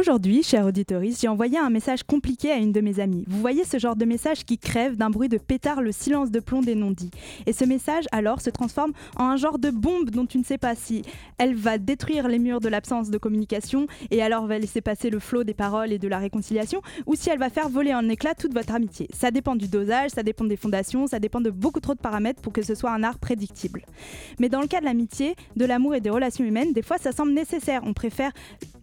Aujourd'hui, chers auditeurs, j'ai envoyé un message compliqué à une de mes amies. Vous voyez ce genre de message qui crève d'un bruit de pétard le silence de plomb des non-dits. Et ce message, alors, se transforme en un genre de bombe dont tu ne sais pas si elle va détruire les murs de l'absence de communication et alors va laisser passer le flot des paroles et de la réconciliation, ou si elle va faire voler en éclats toute votre amitié. Ça dépend du dosage, ça dépend des fondations, ça dépend de beaucoup trop de paramètres pour que ce soit un art prédictible. Mais dans le cas de l'amitié, de l'amour et des relations humaines, des fois ça semble nécessaire. On préfère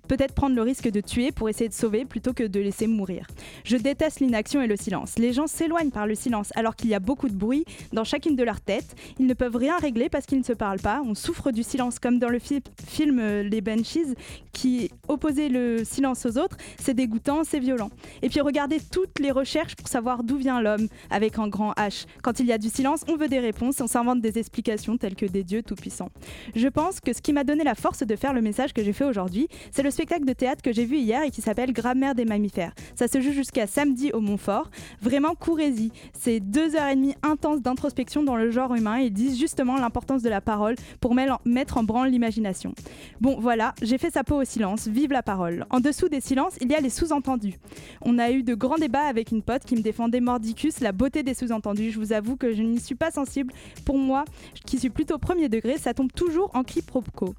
peut-être prendre le risque de tuer pour essayer de sauver plutôt que de laisser mourir. Je déteste l'inaction et le silence. Les gens s'éloignent par le silence alors qu'il y a beaucoup de bruit dans chacune de leurs têtes. Ils ne peuvent rien régler parce qu'ils ne se parlent pas. On souffre du silence comme dans le film euh, Les Banshees qui opposait le silence aux autres. C'est dégoûtant, c'est violent. Et puis regardez toutes les recherches pour savoir d'où vient l'homme avec un grand H. Quand il y a du silence, on veut des réponses, on s'invente des explications telles que des dieux tout-puissants. Je pense que ce qui m'a donné la force de faire le message que j'ai fait aujourd'hui, c'est le spectacle de théâtre que j'ai vu hier et qui s'appelle Grammaire des mammifères. Ça se joue jusqu'à samedi au Montfort. Vraiment, courez-y. C'est deux heures et demie intenses d'introspection dans le genre humain et disent justement l'importance de la parole pour mettre en branle l'imagination. Bon, voilà, j'ai fait sa peau au silence. Vive la parole. En dessous des silences, il y a les sous-entendus. On a eu de grands débats avec une pote qui me défendait mordicus la beauté des sous-entendus. Je vous avoue que je n'y suis pas sensible. Pour moi, qui suis plutôt premier degré, ça tombe toujours en quiproquo.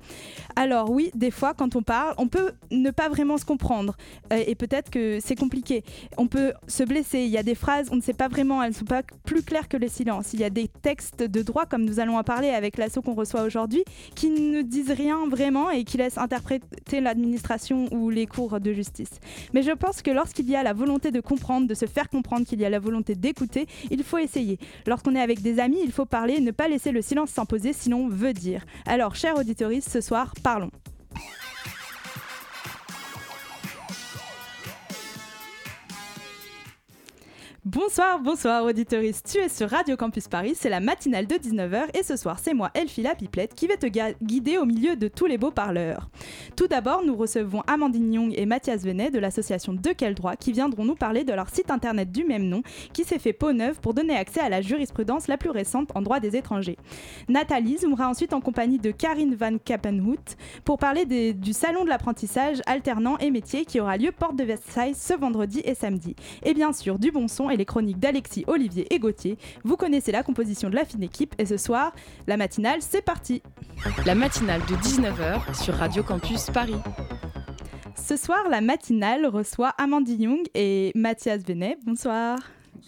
Alors oui, des fois, quand on parle, on peut ne pas vraiment se comprendre. Euh, et peut-être que c'est compliqué. On peut se blesser. Il y a des phrases, on ne sait pas vraiment, elles ne sont pas plus claires que le silence. Il y a des textes de droit, comme nous allons en parler avec l'assaut qu'on reçoit aujourd'hui, qui ne disent rien vraiment et qui laissent interpréter l'administration ou les cours de justice. Mais je pense que lorsqu'il y a la volonté de comprendre, de se faire comprendre qu'il y a la volonté d'écouter, il faut essayer. Lorsqu'on est avec des amis, il faut parler, ne pas laisser le silence s'imposer, sinon veut dire. Alors, chers auditeurs, ce soir, parlons. Bonsoir, bonsoir auditeuriste, tu es sur Radio Campus Paris, c'est la matinale de 19h et ce soir c'est moi Elfila Pipelette qui vais te guider au milieu de tous les beaux parleurs. Tout d'abord nous recevons Amandine Young et Mathias Venet de l'association De Quel Droit qui viendront nous parler de leur site internet du même nom qui s'est fait peau neuve pour donner accès à la jurisprudence la plus récente en droit des étrangers. Nathalie zoomera ensuite en compagnie de Karine Van Kappenhout pour parler du salon de l'apprentissage alternant et métier qui aura lieu porte de Versailles ce vendredi et samedi. Et bien sûr du bon son et les chroniques d'Alexis, Olivier et Gauthier. Vous connaissez la composition de la fine équipe et ce soir, la matinale, c'est parti La matinale de 19h sur Radio Campus Paris. Ce soir, la matinale reçoit Amandine Young et Mathias Venet. Bonsoir.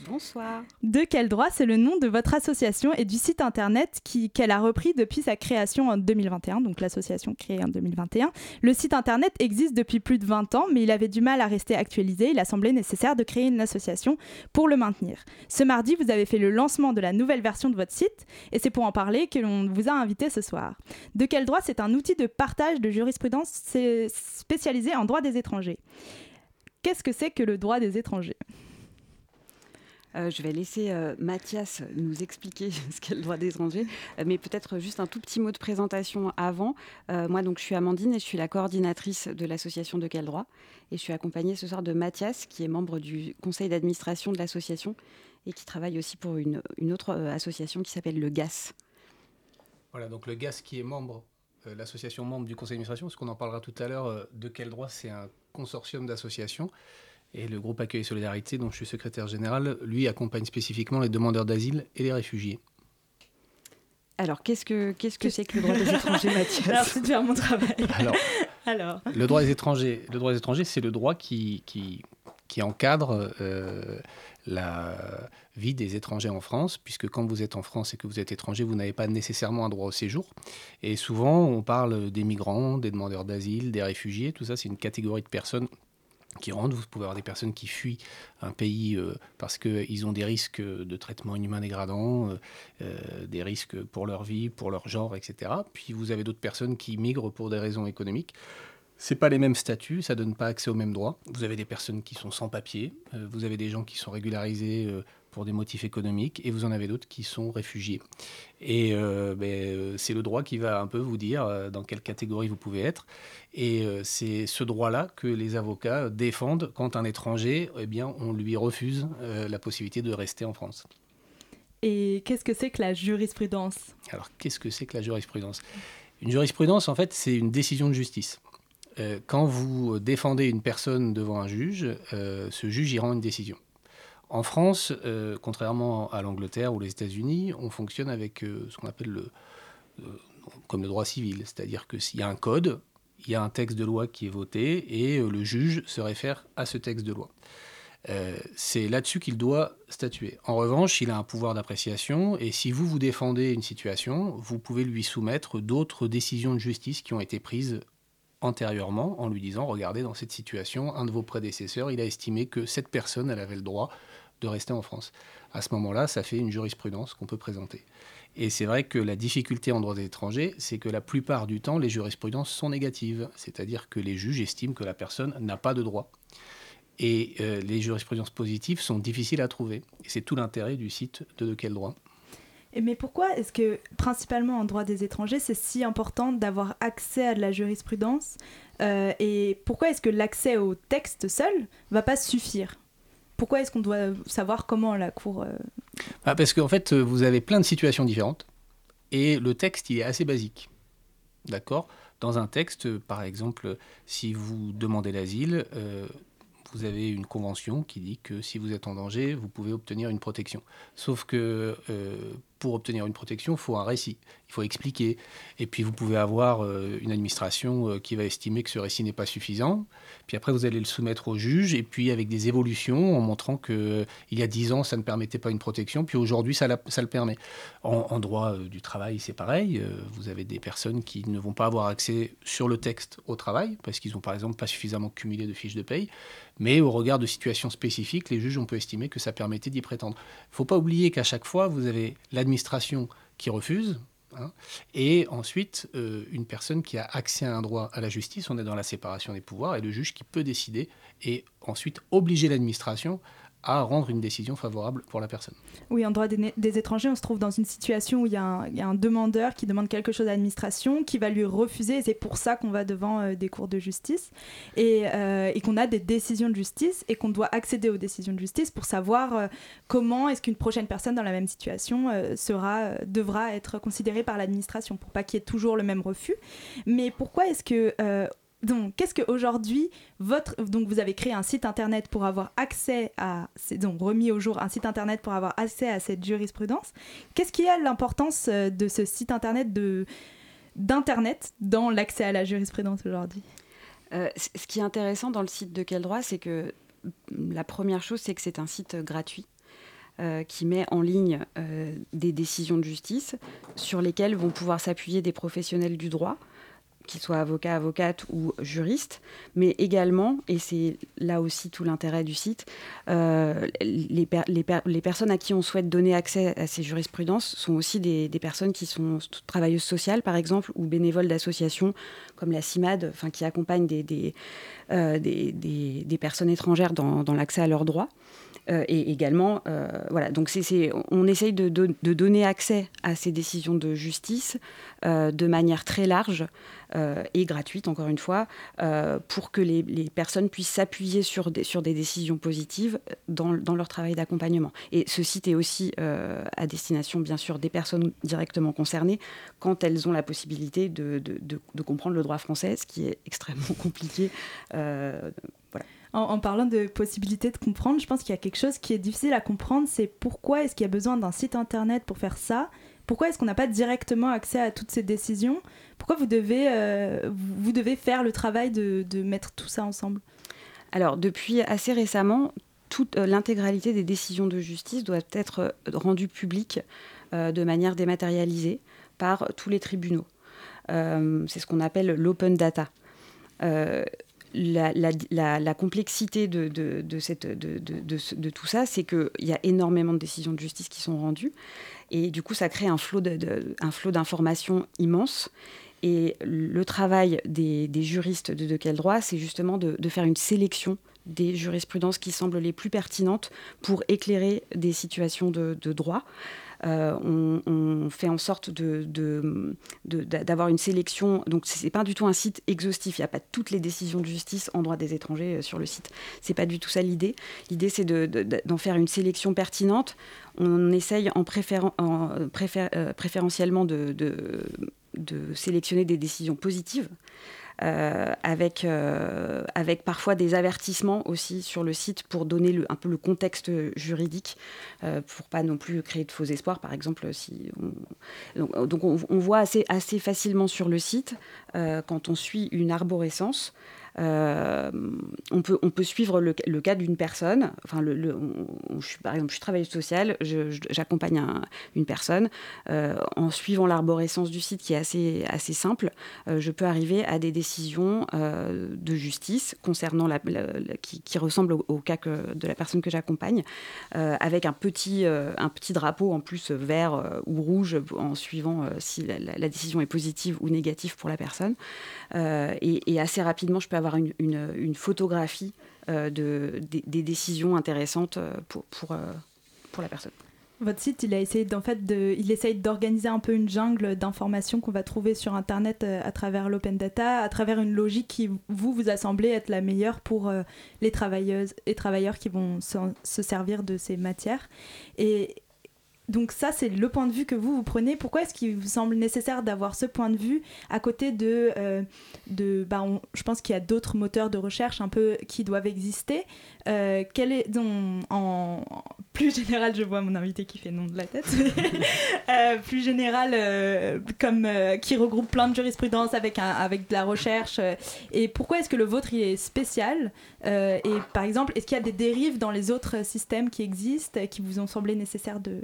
Bonsoir. De quel droit C'est le nom de votre association et du site internet qu'elle a repris depuis sa création en 2021, donc l'association créée en 2021. Le site internet existe depuis plus de 20 ans, mais il avait du mal à rester actualisé. Il a semblé nécessaire de créer une association pour le maintenir. Ce mardi, vous avez fait le lancement de la nouvelle version de votre site et c'est pour en parler que l'on vous a invité ce soir. De quel droit C'est un outil de partage de jurisprudence spécialisé en droit des étrangers? Qu'est-ce que c'est que le droit des étrangers? Euh, je vais laisser euh, Mathias nous expliquer ce qu'est le droit des étrangers, euh, mais peut-être juste un tout petit mot de présentation avant. moi, donc, je suis Amandine et je suis la coordinatrice de l'association De Quel Droit. Et je suis accompagnée ce soir de Mathias, qui est membre du conseil d'administration de l'association et qui travaille aussi pour une, autre association qui s'appelle le GAS. Voilà, donc le GAS qui est membre, l'association membre du conseil d'administration, parce qu'on en parlera tout à l'heure, De Quel Droit, c'est un consortium d'associations et le groupe Accueil et Solidarité, dont je suis secrétaire général, lui accompagne spécifiquement les demandeurs d'asile et les réfugiés. Alors, qu'est-ce que qu'est-ce que c'est que le droit des étrangers, Mathias Alors, c'est faire mon travail. Alors, le droit des étrangers, le droit des étrangers, c'est le droit qui, qui, qui encadre euh, la vie des étrangers en France, puisque quand vous êtes en France et que vous êtes étranger, vous n'avez pas nécessairement un droit au séjour. Et souvent, on parle des migrants, des demandeurs d'asile, des réfugiés, tout ça, c'est une catégorie de personnes qui rentrent. Vous pouvez avoir des personnes qui fuient un pays euh, parce qu'ils ont des risques de traitement inhumain dégradant, euh, euh, des risques pour leur vie, pour leur genre, etc. Puis vous avez d'autres personnes qui migrent pour des raisons économiques. c'est pas les mêmes statuts, ça donne pas accès aux mêmes droits. Vous avez des personnes qui sont sans papier, vous avez des gens qui sont régularisés pour des motifs économiques, et vous en avez d'autres qui sont réfugiés. Et euh, ben, c'est le droit qui va un peu vous dire dans quelle catégorie vous pouvez être. Et c'est ce droit-là que les avocats défendent quand un étranger, eh bien, on lui refuse la possibilité de rester en France. Et qu'est-ce que c'est que la jurisprudence? Alors, qu'est-ce que c'est que la jurisprudence? Une jurisprudence, en fait, c'est une décision de justice. Euh, quand vous défendez une personne devant un juge, euh, ce juge y rend une décision. En France, euh, contrairement à l'Angleterre ou les États-Unis, on fonctionne avec ce qu'on appelle le, comme le droit civil, c'est-à-dire que s'il y a un code, il y a un texte de loi qui est voté et le juge se réfère à ce texte de loi. c'est là-dessus qu'il doit statuer. En revanche, il a un pouvoir d'appréciation et si vous vous défendez une situation, vous pouvez lui soumettre d'autres décisions de justice qui ont été prises antérieurement en lui disant, regardez, dans cette situation, un de vos prédécesseurs, il a estimé que cette personne, elle avait le droit de rester en France. À ce moment-là, ça fait une jurisprudence qu'on peut présenter. Et c'est vrai que la difficulté en droit des étrangers, c'est que la plupart du temps, les jurisprudences sont négatives, c'est-à-dire que les juges estiment que la personne n'a pas de droit. Et euh, les jurisprudences positives sont difficiles à trouver. Et c'est tout l'intérêt du site de De quel droit mais pourquoi est-ce que, principalement en droit des étrangers, c'est si important d'avoir accès à de la jurisprudence euh, Et pourquoi est-ce que l'accès au texte seul va pas suffire? Pourquoi est-ce qu'on doit savoir comment la Cour... Euh, bah, parce qu'en fait, vous avez plein de situations différentes, et le texte, il est assez basique. D'accord? Dans un texte, par exemple, si vous demandez l'asile, euh, vous avez une convention qui dit que si vous êtes en danger, vous pouvez obtenir une protection. Sauf que pour obtenir une protection, il faut un récit, il faut expliquer. Et puis vous pouvez avoir euh, une administration euh, qui va estimer que ce récit n'est pas suffisant. Puis après, vous allez le soumettre au juge, et puis avec des évolutions en montrant qu'il euh, y a dix ans, ça ne permettait pas une protection, puis aujourd'hui, ça, le permet. En, droit du travail, c'est pareil. vous avez des personnes qui ne vont pas avoir accès sur le texte au travail, parce qu'ils n'ont par exemple pas suffisamment cumulé de fiches de paye. Mais au regard de situations spécifiques, les juges, on peut estimer que ça permettait d'y prétendre. Il ne faut pas oublier qu'à chaque fois, vous avez l'administration qui refuse, hein, et ensuite euh, une personne qui a accès à un droit à la justice, on est dans la séparation des pouvoirs, et le juge qui peut décider et ensuite obliger l'administration à rendre une décision favorable pour la personne. Oui, en droit des, étrangers, on se trouve dans une situation où il y, a un, demandeur qui demande quelque chose à l'administration, qui va lui refuser, et c'est pour ça qu'on va devant euh, des cours de justice, euh, et, qu'on a des décisions de justice, et qu'on doit accéder aux décisions de justice pour savoir euh, comment est-ce qu'une prochaine personne dans la même situation sera, devra être considérée par l'administration, pour pas qu'il y ait toujours le même refus. Mais pourquoi est-ce que donc, qu'est-ce qu'aujourd'hui, votre. Donc, vous avez créé un site internet pour avoir accès à. Donc, remis au jour un site internet pour avoir accès à cette jurisprudence. Qu'est-ce qui a l'importance euh, de ce site internet de d'internet dans l'accès à la jurisprudence aujourd'hui? Euh, Ce qui est intéressant dans le site de Quel droit, c'est que mm, la première chose, c'est que c'est un site gratuit. Euh, qui met en ligne des décisions de justice sur lesquelles vont pouvoir s'appuyer des professionnels du droit qu'ils soient avocats, avocates ou juristes, mais également, et c'est là aussi tout l'intérêt du site, euh, les, personnes à qui on souhaite donner accès à ces jurisprudences sont aussi des, personnes qui sont travailleuses sociales, par exemple, ou bénévoles d'associations comme la CIMAD, qui accompagnent des, des, euh, personnes étrangères dans l'accès à leurs droits. Euh, et également, euh, voilà, donc on essaye de, donner accès à ces décisions de justice euh, de manière très large et gratuite, encore une fois, pour que les, personnes puissent s'appuyer sur des, décisions positives dans, dans leur travail d'accompagnement. Et ce site est aussi à destination, bien sûr, des personnes directement concernées quand elles ont la possibilité de, de comprendre le droit français, ce qui est extrêmement compliqué. voilà en, parlant de possibilité de comprendre, je pense qu'il y a quelque chose qui est difficile à comprendre, c'est pourquoi est-ce qu'il y a besoin d'un site internet pour faire ça? Pourquoi est-ce qu'on n'a pas directement accès à toutes ces décisions? Pourquoi vous devez, euh, vous devez faire le travail de, mettre tout ça ensemble? Alors, depuis assez récemment, toute euh, l'intégralité des décisions de justice doit être euh, rendue publique de manière dématérialisée par tous les tribunaux. c'est ce qu'on appelle l'open data la, complexité de, tout ça, c'est qu'il y a énormément de décisions de justice qui sont rendues. Et du coup, ça crée un flot, d'informations immense. Et le travail des, juristes de quel droit, c'est justement de, faire une sélection des jurisprudences qui semblent les plus pertinentes pour éclairer des situations de, droit. Euh, on, fait en sorte d'avoir une sélection. Donc, ce n'est pas du tout un site exhaustif. Il n'y a pas toutes les décisions de justice en droit des étrangers euh, sur le site. Ce n'est pas du tout ça l'idée. L'idée, c'est d'en faire une sélection pertinente. On essaye en, euh, préférentiellement de, sélectionner des décisions positives. Euh, avec, euh, avec parfois des avertissements aussi sur le site pour donner un peu le contexte juridique, euh, pour pas non plus créer de faux espoirs, par exemple. Si donc, on, on, voit assez, assez facilement sur le site, quand on suit une arborescence, euh, on, peut, on peut suivre le, cas d'une personne. Enfin, par exemple, je suis travailleuse sociale, j'accompagne une personne. Euh, en suivant l'arborescence du site qui est assez, assez simple, euh, je peux arriver à des décisions de justice concernant qui, qui, ressemblent au, cas de la personne que j'accompagne, avec un petit, un petit drapeau en plus vert ou rouge en suivant si la, décision est positive ou négative pour la personne. Et assez rapidement, je peux avoir une, photographie euh, de, des, décisions intéressantes euh, pour, pour, euh, pour la personne. Votre site, il a essayé d'en fait de, il essaye d'organiser un peu une jungle d'informations qu'on va trouver sur Internet à travers l'open data, à travers une logique qui vous vous a semblé être la meilleure pour les travailleuses et travailleurs qui vont se, se servir de ces matières. Et donc ça, c'est le point de vue que vous, vous prenez. Pourquoi est-ce qu'il vous semble nécessaire d'avoir ce point de vue à côté de... Euh, bah, je pense qu'il y a d'autres moteurs de recherche un peu qui doivent exister. Euh, quel est, donc, en plus général, je vois mon invité qui fait non de la tête. euh, plus général, euh, comme qui regroupe plein de jurisprudence avec, un, avec de la recherche. et pourquoi est-ce que le vôtre il est spécial Et par exemple, est-ce qu'il y a des dérives dans les autres systèmes qui existent qui vous ont semblé nécessaires de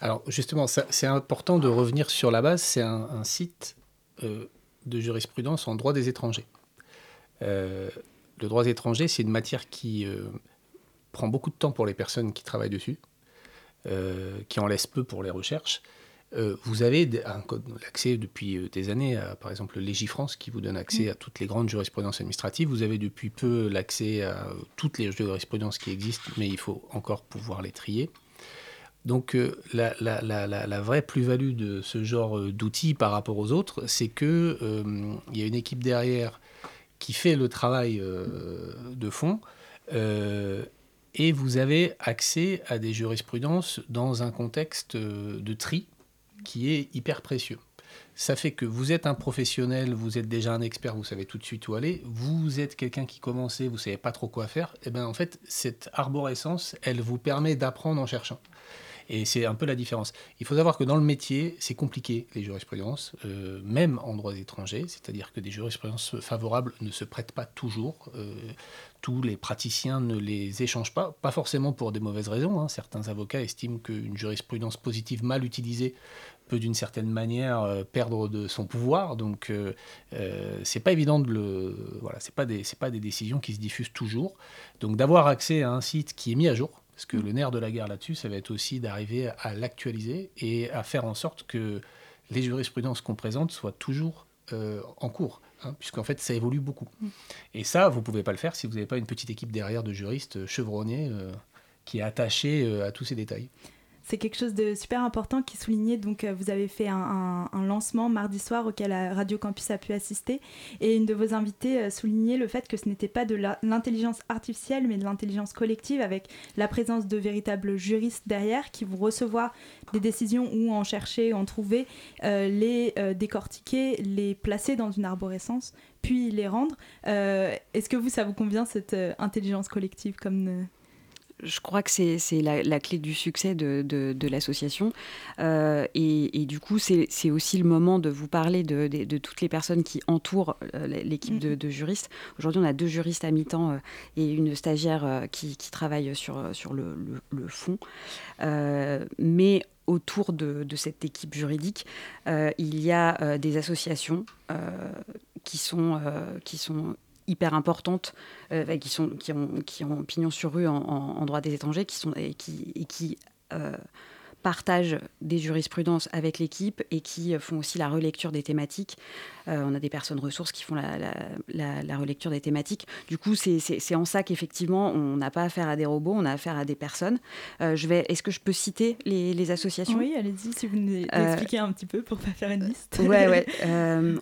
alors justement, c'est important de revenir sur la base. C'est un, site de jurisprudence en droit des étrangers. Euh, le droit des étrangers, c'est une matière qui euh, prend beaucoup de temps pour les personnes qui travaillent dessus, qui en laissent peu pour les recherches. vous avez l'accès depuis des années à, par exemple, Légifrance, qui vous donne accès à toutes les grandes jurisprudences administratives. Vous avez depuis peu l'accès à toutes les jurisprudences qui existent, mais il faut encore pouvoir les trier. Donc euh, la, vraie plus-value de ce genre euh, d'outils par rapport aux autres, c'est qu'il euh, y a une équipe derrière qui fait le travail de fond, et vous avez accès à des jurisprudences dans un contexte de tri qui est hyper précieux. Ça fait que vous êtes un professionnel, vous êtes déjà un expert, vous savez tout de suite où aller. Vous êtes quelqu'un qui commençait, vous savez pas trop quoi faire. Et eh bien en fait, cette arborescence, elle vous permet d'apprendre en cherchant. Et c'est un peu la différence. Il faut savoir que dans le métier, c'est compliqué, les jurisprudences, euh, même en droit étranger, c'est-à-dire que des jurisprudences favorables ne se prêtent pas toujours. Euh, tous les praticiens ne les échangent pas, pas forcément pour des mauvaises raisons. Hein. Certains avocats estiment qu'une jurisprudence positive mal utilisée peut d'une certaine manière euh, perdre de son pouvoir. Donc, euh, c'est pas évident de le. Voilà, c'est pas c'est pas des décisions qui se diffusent toujours. Donc, d'avoir accès à un site qui est mis à jour, parce que le nerf de la guerre là-dessus, ça va être aussi d'arriver à l'actualiser et à faire en sorte que les jurisprudences qu'on présente soient toujours euh, en cours, hein, puisqu'en fait ça évolue beaucoup. Mm. Et ça, vous ne pouvez pas le faire si vous n'avez pas une petite équipe derrière de juristes chevronnés euh, qui est attachée euh, à tous ces détails c'est quelque chose de super important qui souligné. Donc, euh, vous avez fait un, lancement mardi soir auquel Radio Campus a pu assister. Et une de vos invitées euh, soulignait le fait que ce n'était pas de l'intelligence artificielle, mais de l'intelligence collective avec la présence de véritables juristes derrière qui vont recevoir des décisions ou en chercher, en trouver, euh, les décortiquer, les placer dans une arborescence, puis les rendre. Est-ce que vous, ça vous convient, cette intelligence collective comme je crois que c'est la, clé du succès de, l'association. Euh, et, du coup, c'est aussi le moment de vous parler de, toutes les personnes qui entourent euh, l'équipe de, mm-hmm. juristes. Aujourd'hui, on a deux juristes à mi-temps euh, et une stagiaire qui, travaille sur, sur le, fond. mais autour de, cette équipe juridique, il y a des associations qui, sont, qui sont hyper importantes euh, qui, sont, qui, ont, qui ont pignon sur rue en, droit des étrangers qui sont, et qui, et qui euh, partagent des jurisprudences avec l'équipe et qui font aussi la relecture des thématiques. Euh, on a des personnes ressources qui font la, relecture des thématiques. Du coup, c'est en ça qu'effectivement, on n'a pas affaire à des robots, on a affaire à des personnes. Euh, Est-ce que je peux citer les, associations? Oui, allez-y, si vous nous euh, expliquez un petit peu pour pas faire une liste. Oui, ouais.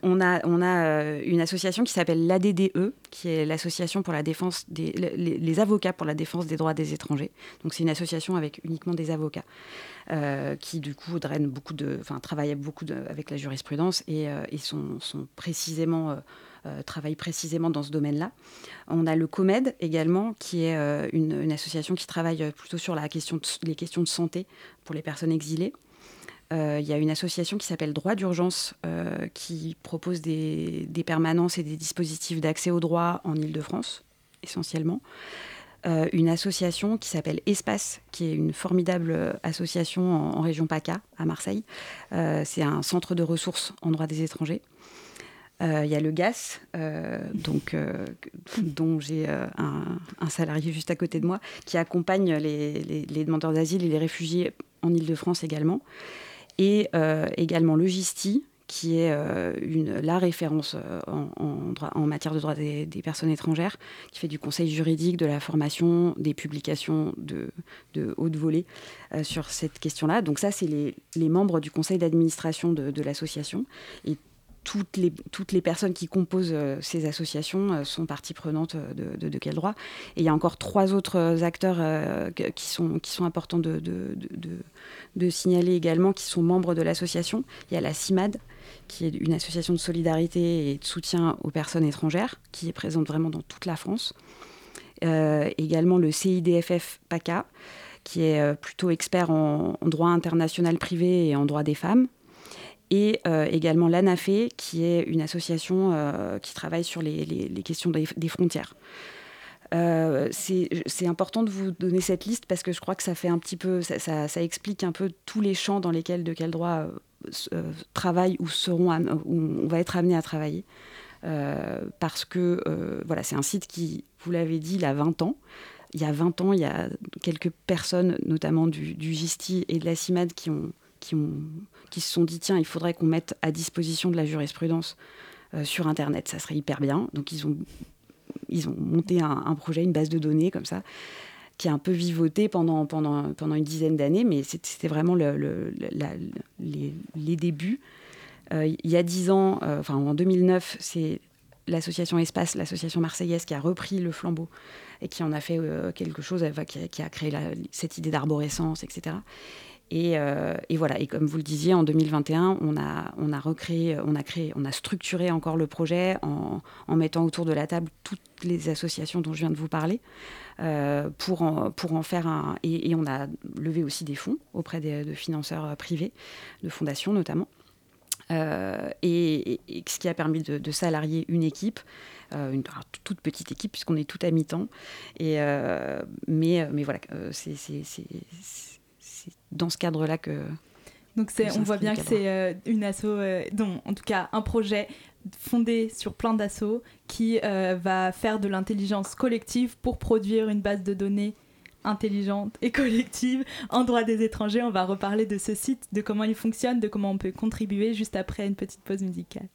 on a, on a une association qui s'appelle l'ADDE, qui est l'association pour la défense des les, avocats pour la défense des droits des étrangers. Donc c'est une association avec uniquement des avocats. Euh, qui du coup drainent beaucoup de, enfin travaillent beaucoup avec la jurisprudence et, euh, sont, précisément euh, travaillent précisément dans ce domaine-là. On a le COMED également, qui est une, association qui travaille plutôt sur la question les questions de santé pour les personnes exilées. Il y a une association qui s'appelle Droit d'urgence, qui propose des, des, permanences et des dispositifs d'accès au droit en Ile-de-France, essentiellement. Euh, une association qui s'appelle Espace, qui est une formidable euh, association en, région PACA, à Marseille. Euh, c'est un centre de ressources en droit des étrangers. Il y a le GAS, donc, dont j'ai un, salarié juste à côté de moi, qui accompagne les, demandeurs d'asile et les réfugiés en Ile-de-France également. Et également Logisti, qui est euh, la référence euh, en, matière de droit des, personnes étrangères, qui fait du conseil juridique, de la formation, des publications de, de haute volée euh, sur cette question-là. Donc ça, c'est les, membres du conseil d'administration de, l'association. Toutes les, personnes qui composent ces associations sont partie prenante de, de, quel droit. Et il y a encore trois autres acteurs qui, sont, importants de, signaler également, qui sont membres de l'association. Il y a la CIMAD, qui est une association de solidarité et de soutien aux personnes étrangères, qui est présente vraiment dans toute la France. Euh, également le CIDFF PACA, qui est euh, plutôt expert en, droit international privé et en droit des femmes. Et euh, également l'ANAFE, qui est une association qui travaille sur les, questions des, frontières. c'est important de vous donner cette liste parce que je crois que ça fait un petit peu, ça, explique un peu tous les champs dans lesquels de quel droit euh, travaillent ou seront, on va être amené à travailler. Euh, parce que euh, voilà, c'est un site qui, vous l'avez dit, il a 20 ans. Il y a 20 ans, il y a quelques personnes, notamment du, GISTI et de la CIMAD, qui, ont, qui se sont dit tiens, il faudrait qu'on mette à disposition de la jurisprudence sur Internet, ça serait hyper bien. Donc ils ont, ils ont monté un, projet, une base de données comme ça qui a un peu vivoté pendant, pendant, pendant une dizaine d'années, mais c'était vraiment le, les, débuts. Euh, il y a dix ans, euh, enfin en 2009, c'est l'association Espace, l'association marseillaise, qui a repris le flambeau et qui en a fait euh, quelque chose, qui, a créé cette idée d'arborescence, etc. Et, et, voilà. Et comme vous le disiez, en 2021, on a, recréé, on a créé, on a structuré encore le projet en, mettant autour de la table toutes les associations dont je viens de vous parler. Euh, pour, en, pour en faire un. Et, on a levé aussi des fonds auprès de financeurs euh, privés, de fondations notamment. Euh, et, ce qui a permis de, salarier une équipe, une toute petite équipe, puisqu'on est tout à mi-temps. Et, mais voilà, c'est dans ce cadre-là que. Donc on voit bien que c'est une asso, dont en tout cas un projet fondé sur plein d'assauts qui euh, va faire de l'intelligence collective pour produire une base de données intelligente et collective en droit des étrangers. On va reparler de ce site, de comment il fonctionne, de comment on peut contribuer juste après une petite pause musicale.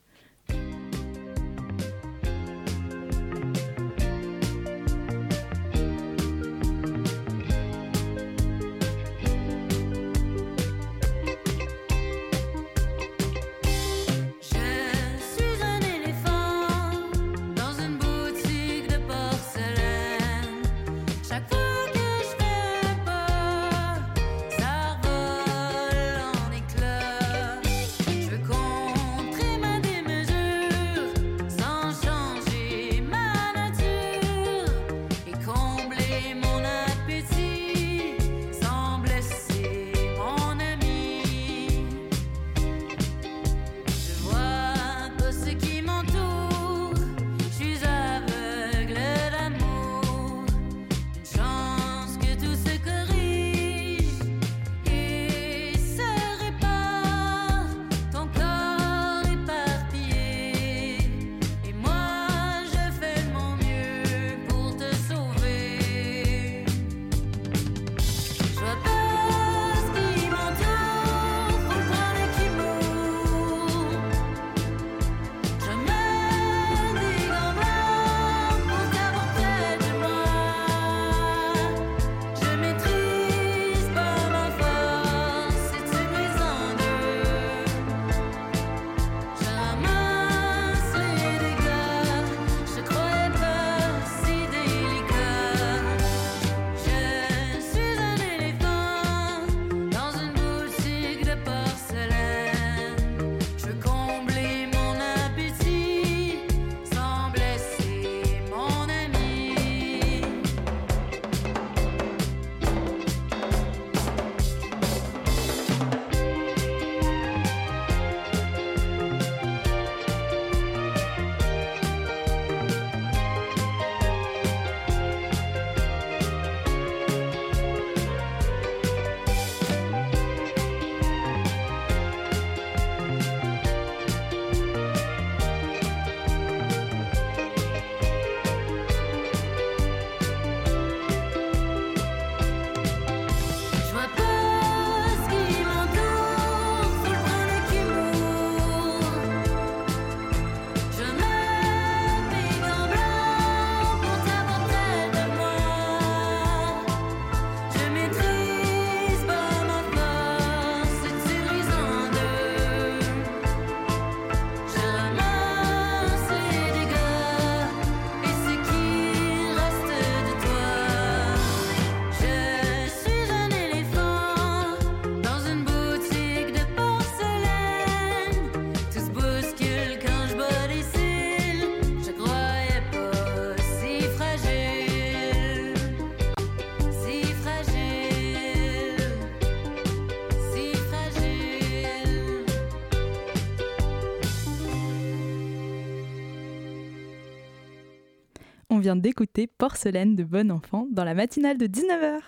Vient d'écouter Porcelaine de Bon Enfant dans la matinale de 19h.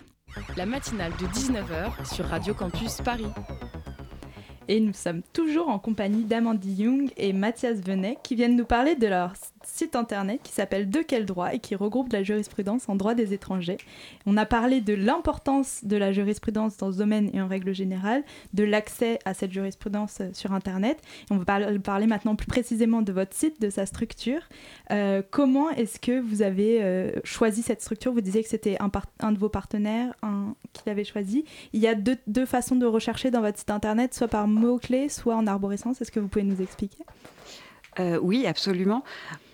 La matinale de 19h sur Radio Campus Paris. Et nous sommes toujours en compagnie d'Amandie Young et Mathias Venet qui viennent nous parler de leur site internet qui s'appelle De quel droit et qui regroupe la jurisprudence en droit des étrangers. On a parlé de l'importance de la jurisprudence dans ce domaine et en règle générale, de l'accès à cette jurisprudence euh, sur internet. on va parler maintenant plus précisément de votre site, de sa structure. Euh, comment est-ce que vous avez euh, choisi cette structure? Vous disiez que c'était un, de vos partenaires qui l'avait choisi. Il y a deux, deux façons de rechercher dans votre site internet, soit par mots-clés, soit en arborescence. Est-ce que vous pouvez nous expliquer? Euh, oui, absolument.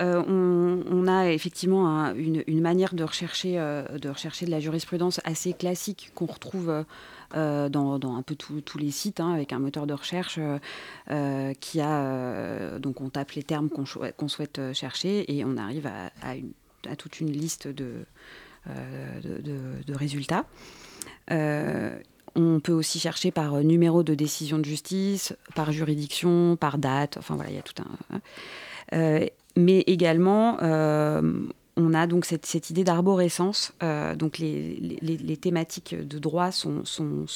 Euh, on, a effectivement une, manière de rechercher, euh, de rechercher de la jurisprudence assez classique qu'on retrouve dans, un peu tous les sites, hein, avec un moteur de recherche qui a. donc, on tape les termes qu'on souhaite chercher et on arrive à, toute une liste de, de résultats. On peut aussi chercher par euh, numéro de décision de justice, par juridiction, par date. Enfin voilà, il y a tout. Hein. Euh, mais également, euh, on a donc cette, idée d'arborescence. donc les, thématiques de droit sont,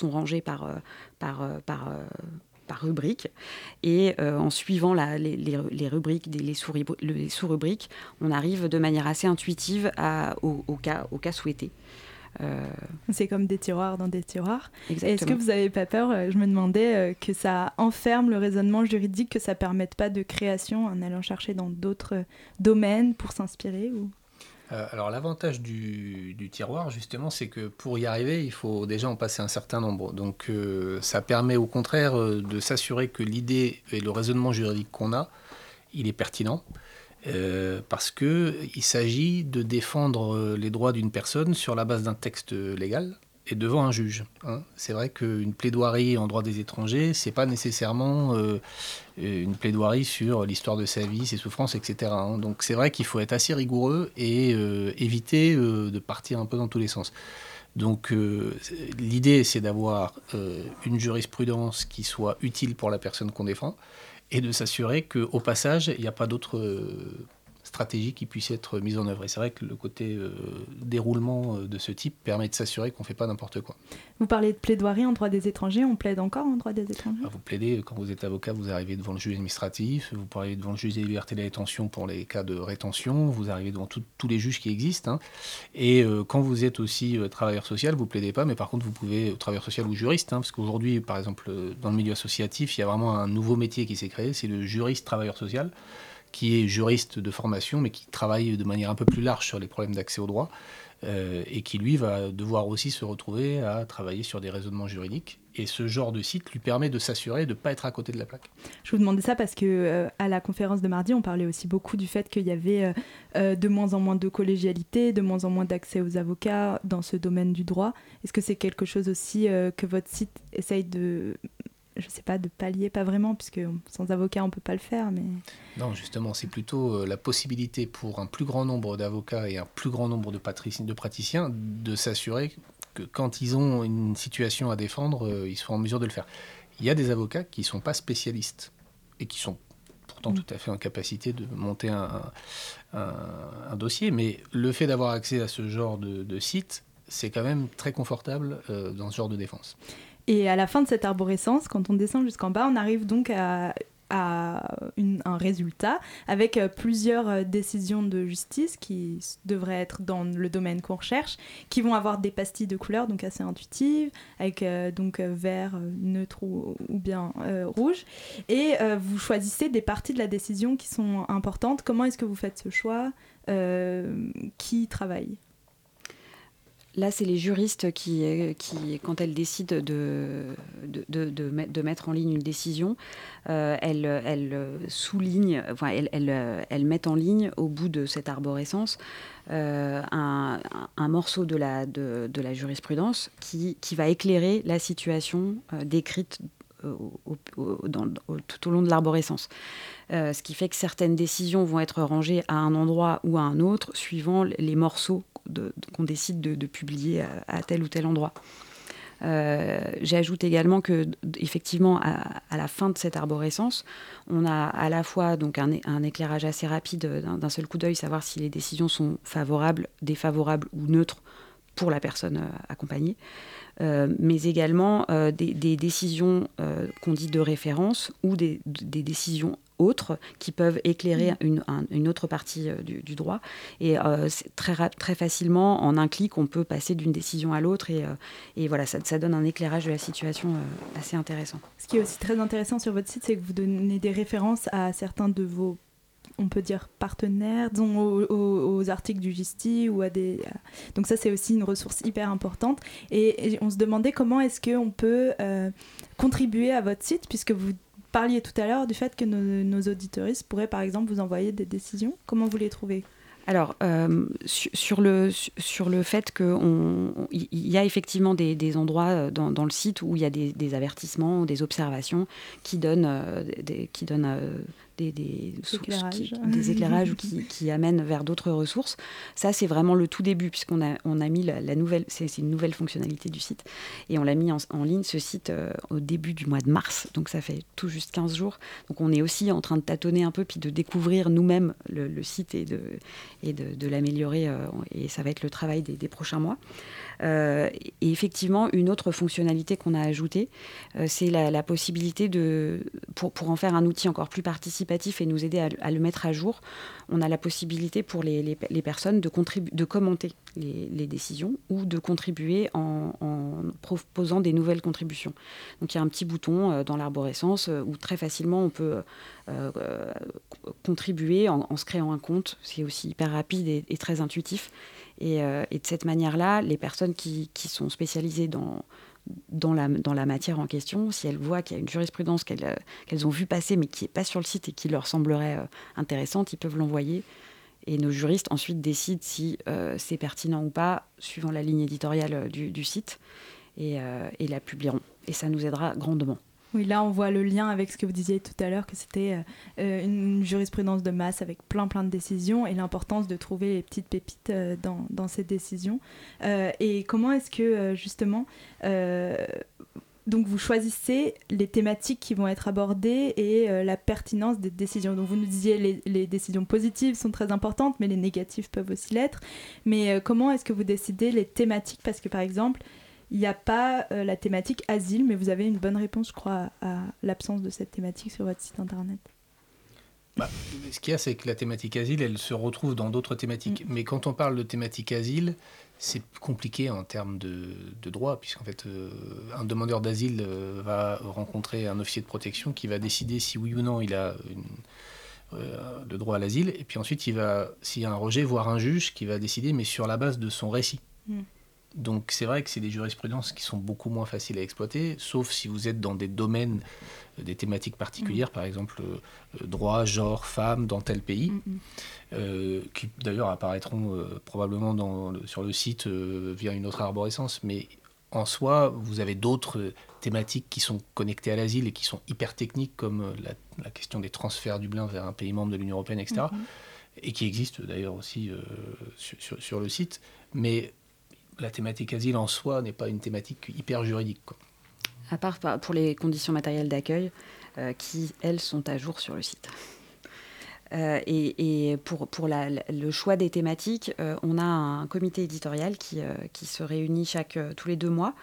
rangées par, rubrique. Et en suivant les, rubriques, les sous-rubriques, on arrive de manière assez intuitive au cas souhaité. Euh, c'est comme des tiroirs dans des tiroirs. Est-ce que vous n'avez pas peur, euh, je me demandais, euh, que ça enferme le raisonnement juridique, que ça ne permette pas de création en allant chercher dans d'autres domaines pour s'inspirer ou... alors l'avantage du, tiroir, justement, c'est que pour y arriver, il faut déjà en passer un certain nombre. Donc ça permet au contraire de s'assurer que l'idée et le raisonnement juridique qu'on a, il est pertinent. Euh, parce qu'il s'agit de défendre euh, les droits d'une personne sur la base d'un texte légal et devant un juge. Hein. C'est vrai qu'une plaidoirie en droit des étrangers, c'est pas nécessairement euh, une plaidoirie sur l'histoire de sa vie, ses souffrances, etc. Hein. Donc c'est vrai qu'il faut être assez rigoureux et éviter de partir un peu dans tous les sens. Donc l'idée, c'est d'avoir une jurisprudence qui soit utile pour la personne qu'on défend et de s'assurer qu'au passage, il n'y a pas d'autres euh, stratégie qui puisse être mise en œuvre. Et c'est vrai que le côté euh, déroulement euh, de ce type permet de s'assurer qu'on ne fait pas n'importe quoi. Vous parlez de plaidoirie en droit des étrangers, on plaide encore en droit des étrangers? Ah, Vous plaidez, quand vous êtes avocat, vous arrivez devant le juge administratif, vous arrivez devant le juge des libertés de la détention pour les cas de rétention, vous arrivez devant tous les juges qui existent. Hein. Et euh, quand vous êtes aussi travailleur social, vous plaidez pas, mais par contre vous pouvez, travailleur social ou juriste, hein, parce qu'aujourd'hui, par exemple, dans le milieu associatif, il y a vraiment un nouveau métier qui s'est créé, c'est le juriste travailleur social qui est juriste de formation, mais qui travaille de manière un peu plus large sur les problèmes d'accès au droit, euh, et qui lui va devoir aussi se retrouver à travailler sur des raisonnements juridiques. Et ce genre de site lui permet de s'assurer de ne pas être à côté de la plaque. Je vous demandais ça parce que euh, à la conférence de mardi, on parlait aussi beaucoup du fait qu'il y avait euh, de moins en moins de collégialité, de moins en moins d'accès aux avocats dans ce domaine du droit. Est-ce que c'est quelque chose aussi que votre site essaye de je sais pas, de pallier, pas vraiment, puisque sans avocat, on peut pas le faire. Mais... Non, justement, c'est plutôt euh, la possibilité pour un plus grand nombre d'avocats et un plus grand nombre de, de praticiens de s'assurer que quand ils ont une situation à défendre, euh, ils sont en mesure de le faire. Il y a des avocats qui ne sont pas spécialistes et qui sont pourtant mm. tout à fait en capacité de monter un, un, dossier, mais le fait d'avoir accès à ce genre de, site, c'est quand même très confortable euh, dans ce genre de défense. Et à la fin de cette arborescence, quand on descend jusqu'en bas, on arrive donc à, un résultat avec euh, plusieurs euh, décisions de justice qui devraient être dans le domaine qu'on recherche, qui vont avoir des pastilles de couleurs donc assez intuitives, avec euh, donc vert, neutre ou, bien rouge. Et vous choisissez des parties de la décision qui sont importantes. Comment est-ce que vous faites ce choix Qui travaille? Là, c'est les juristes qui, qui, quand elles décident de, mettre en ligne une décision, euh, elles, elles, soulignent, mettent en ligne, au bout de cette arborescence, euh, un, morceau de la, de, la jurisprudence qui, va éclairer la situation euh, décrite tout au long de l'arborescence. ce qui fait que certaines décisions vont être rangées à un endroit ou à un autre, suivant les morceaux qu'on décide de, publier à, tel ou tel endroit. J'ajoute également que, effectivement, à, la fin de cette arborescence, on a à la fois donc un, un éclairage assez rapide d'un seul coup d'œil, savoir si les décisions sont favorables, défavorables ou neutres pour la personne accompagnée. Euh, mais également euh, des, décisions euh, qu'on dit de référence ou des, décisions autres qui peuvent éclairer mm. une, autre partie du, droit. Et très, très facilement, en un clic, on peut passer d'une décision à l'autre. Et, et, voilà, ça, ça, donne un éclairage de la situation assez intéressant. Ce qui est aussi très intéressant sur votre site, c'est que vous donnez des références à certains de vos on peut dire partenaires, aux, articles du GISTI ou à des. Donc ça c'est aussi une ressource hyper importante. Et, on se demandait comment est-ce qu'on peut euh, contribuer à votre site puisque vous parliez tout à l'heure du fait que nos, auditoristes pourraient par exemple vous envoyer des décisions. Comment vous les trouvez? Alors, euh, sur, le, sur le fait qu'il y a effectivement des, endroits euh, dans, le site où il y a des, avertissements, des observations qui donnent, qui donnent des, des, éclairages, des éclairages qui, qui, amènent vers d'autres ressources. Ça, c'est vraiment le tout début, puisqu'on a, on a mis la, nouvelle, c'est une nouvelle fonctionnalité du site, et on l'a mis en, ligne, ce site, euh, au début du mois de mars, donc ça fait tout juste 15 jours. Donc on est aussi en train de tâtonner un peu, puis de découvrir nous-mêmes le, site et de, et de, de l'améliorer, euh, et ça va être le travail des, des prochains mois. Euh, et effectivement, une autre fonctionnalité qu'on a ajoutée, euh, c'est la, possibilité de, pour, en faire un outil encore plus participatif et nous aider à, le mettre à jour, on a la possibilité pour les, les, personnes de, de commenter les, décisions ou de contribuer en, proposant des nouvelles contributions. Donc il y a un petit bouton euh, dans l'arborescence où très facilement on peut contribuer en, se créant un compte. C'est aussi hyper rapide et très intuitif. Euh, et, de cette manière-là, les personnes qui, sont spécialisées dans, dans, la, matière en question, si elles voient qu'il y a une jurisprudence qu'elles euh, ont vu passer mais qui n'est pas sur le site et qui leur semblerait euh, intéressante, ils peuvent l'envoyer. Et nos juristes ensuite décident si c'est pertinent ou pas, suivant la ligne éditoriale du, site, et, et la publieront. Et ça nous aidera grandement. Oui, là, on voit le lien avec ce que vous disiez tout à l'heure, que c'était euh, euh, une jurisprudence de masse avec plein, plein de décisions et l'importance de trouver les petites pépites euh, dans, dans, ces décisions. et comment est-ce que, justement, donc vous choisissez les thématiques qui vont être abordées et la pertinence des décisions? Donc vous nous disiez les, les, décisions positives sont très importantes, mais les négatives peuvent aussi l'être. Mais comment est-ce que vous décidez les thématiques? Parce que par exemple, il n'y a pas euh, la thématique asile, mais vous avez une bonne réponse, je crois, à, l'absence de cette thématique sur votre site internet. Bah, ce qu'il y a, c'est que la thématique asile, elle se retrouve dans d'autres thématiques. Mm. Mais quand on parle de thématique asile, c'est compliqué en termes de, droit, puisqu'en fait, euh, un demandeur d'asile euh, va rencontrer un officier de protection qui va décider si oui ou non il a le droit à l'asile. Et puis ensuite, il va, s'il y a un rejet, voir un juge qui va décider, mais sur la base de son récit. Mm. Donc c'est vrai que c'est des jurisprudences qui sont beaucoup moins faciles à exploiter, sauf si vous êtes dans des domaines, euh, des thématiques particulières, mm. par exemple euh, droit, genre, femme dans tel pays, mm, mm. Euh, qui d'ailleurs apparaîtront probablement sur le site via une autre arborescence. Mais en soi, vous avez d'autres thématiques qui sont connectées à l'asile et qui sont hyper techniques, comme la, question des transferts du Dublin vers un pays membre de l'Union européenne, etc. Et qui existent d'ailleurs aussi sur, sur, le site. Mais la thématique asile en soi n'est pas une thématique hyper juridique. À part pour les conditions matérielles d'accueil, euh, qui, elles, sont à jour sur le site. Euh, et, pour, le choix des thématiques, euh, on a un comité éditorial qui, qui se réunit chaque, tous les deux mois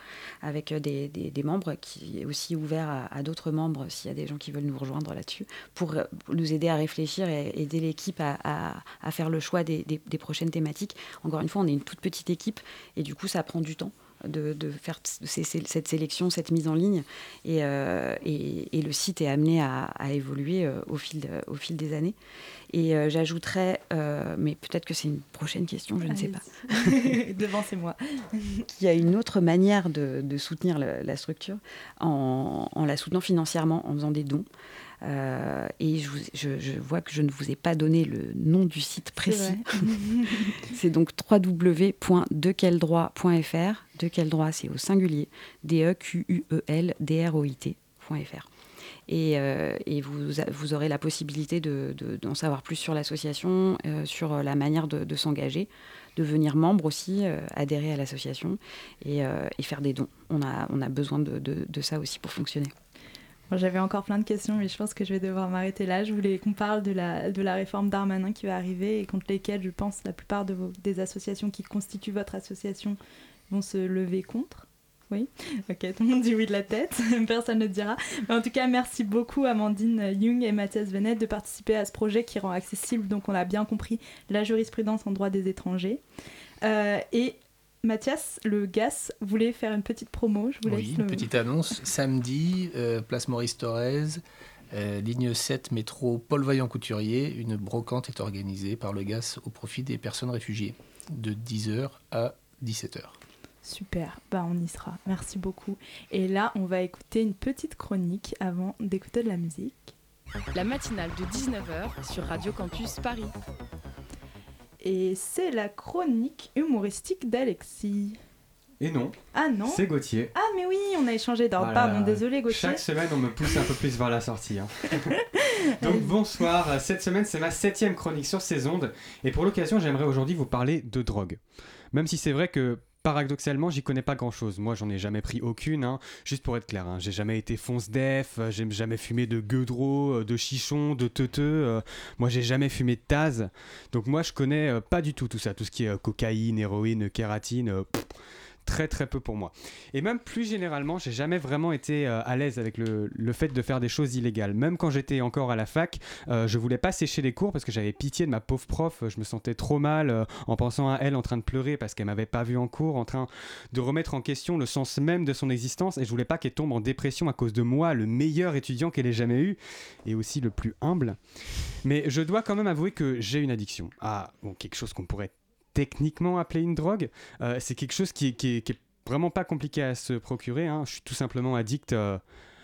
avec des, membres, qui est aussi ouvert à, d'autres membres s'il y a des gens qui veulent nous rejoindre là-dessus, pour nous aider à réfléchir et aider l'équipe à, faire le choix des, prochaines thématiques. Encore une fois, on est une toute petite équipe et du coup, ça prend du temps de, faire cette sélection, cette mise en ligne. Et, euh, et, le site est amené à, évoluer euh, au, fil au fil des années. Et euh, j'ajouterais, mais peut-être que c'est une prochaine question, je ne sais pas. Devant, c'est moi. Qu'il y a une autre manière de, soutenir la, structure en, en, la soutenant financièrement, en faisant des dons. Euh, et je, vois que je ne vous ai pas donné le nom du site précis. C'est donc www.dequeldroit.fr. De quel droit, c'est au singulier. D-E-Q-U-E-L-D-R-O-I-T.fr. Et, vous, vous, aurez la possibilité d'en de, savoir plus sur l'association, sur la manière de, s'engager, devenir membre aussi, adhérer à l'association et, faire des dons. On a, on a besoin de ça aussi pour fonctionner. J'avais encore plein de questions, mais je pense que je vais devoir m'arrêter là. Je voulais qu'on parle de la, de la réforme d'Armanin qui va arriver et contre lesquelles, je pense, la plupart de vos, des associations qui constituent votre association vont se lever contre. Oui, ok, tout le monde dit oui de la tête, personne ne dira. Mais en tout cas, merci beaucoup Amandine Jung et Mathias Venet de participer à ce projet qui rend accessible, donc on a bien compris, la jurisprudence en droit des étrangers. Euh, et Mathias, le GAS, voulait faire une petite promo. Je vous oui, une petite annonce. Samedi, euh, place Maurice Thorez, euh, ligne 7, métro Paul Vaillant-Couturier. Une brocante est organisée par le GAS au profit des personnes réfugiées de 10h à 17h. Super, bah on y sera. Merci beaucoup. Et là, on va écouter une petite chronique avant d'écouter de la musique. La matinale de 19h sur Radio Campus Paris et c'est la chronique humoristique d'Alexis. Et non. Ah non C'est Gauthier. Ah mais oui, on a échangé d'ordre. Pardon, désolé Gauthier. Chaque semaine, on me pousse un peu plus vers la sortie. Hein. Donc bonsoir, cette semaine c'est ma septième chronique sur ces ondes. Et pour l'occasion, j'aimerais aujourd'hui vous parler de drogue. Même si c'est vrai que paradoxalement, j'y connais pas grand chose. Moi, j'en ai jamais pris aucune, hein. juste pour être clair. Hein. J'ai jamais été fonce def, euh, j'ai jamais fumé de gueudreau, euh, de chichon, de teuteux. Euh. moi, j'ai jamais fumé de taz. Donc, moi, je connais pas du tout tout ça. Tout ce qui est cocaïne, héroïne, kératine très très peu pour moi. Et même plus généralement, j'ai jamais vraiment été euh, à l'aise avec le, fait de faire des choses illégales. Même quand j'étais encore à la fac, euh, je voulais pas sécher les cours parce que j'avais pitié de ma pauvre prof. Je me sentais trop mal euh, en pensant à elle en train de pleurer parce qu'elle m'avait pas vu en cours, en train de remettre en question le sens même de son existence. Et je voulais pas qu'elle tombe en dépression à cause de moi, le meilleur étudiant qu'elle ait jamais eu et aussi le plus humble. Mais je dois quand même avouer que j'ai une addiction à bon, quelque chose qu'on pourrait techniquement appeler une drogue. Euh, c'est quelque chose qui, qui, est vraiment pas compliqué à se procurer. Hein. Je suis tout simplement addict euh,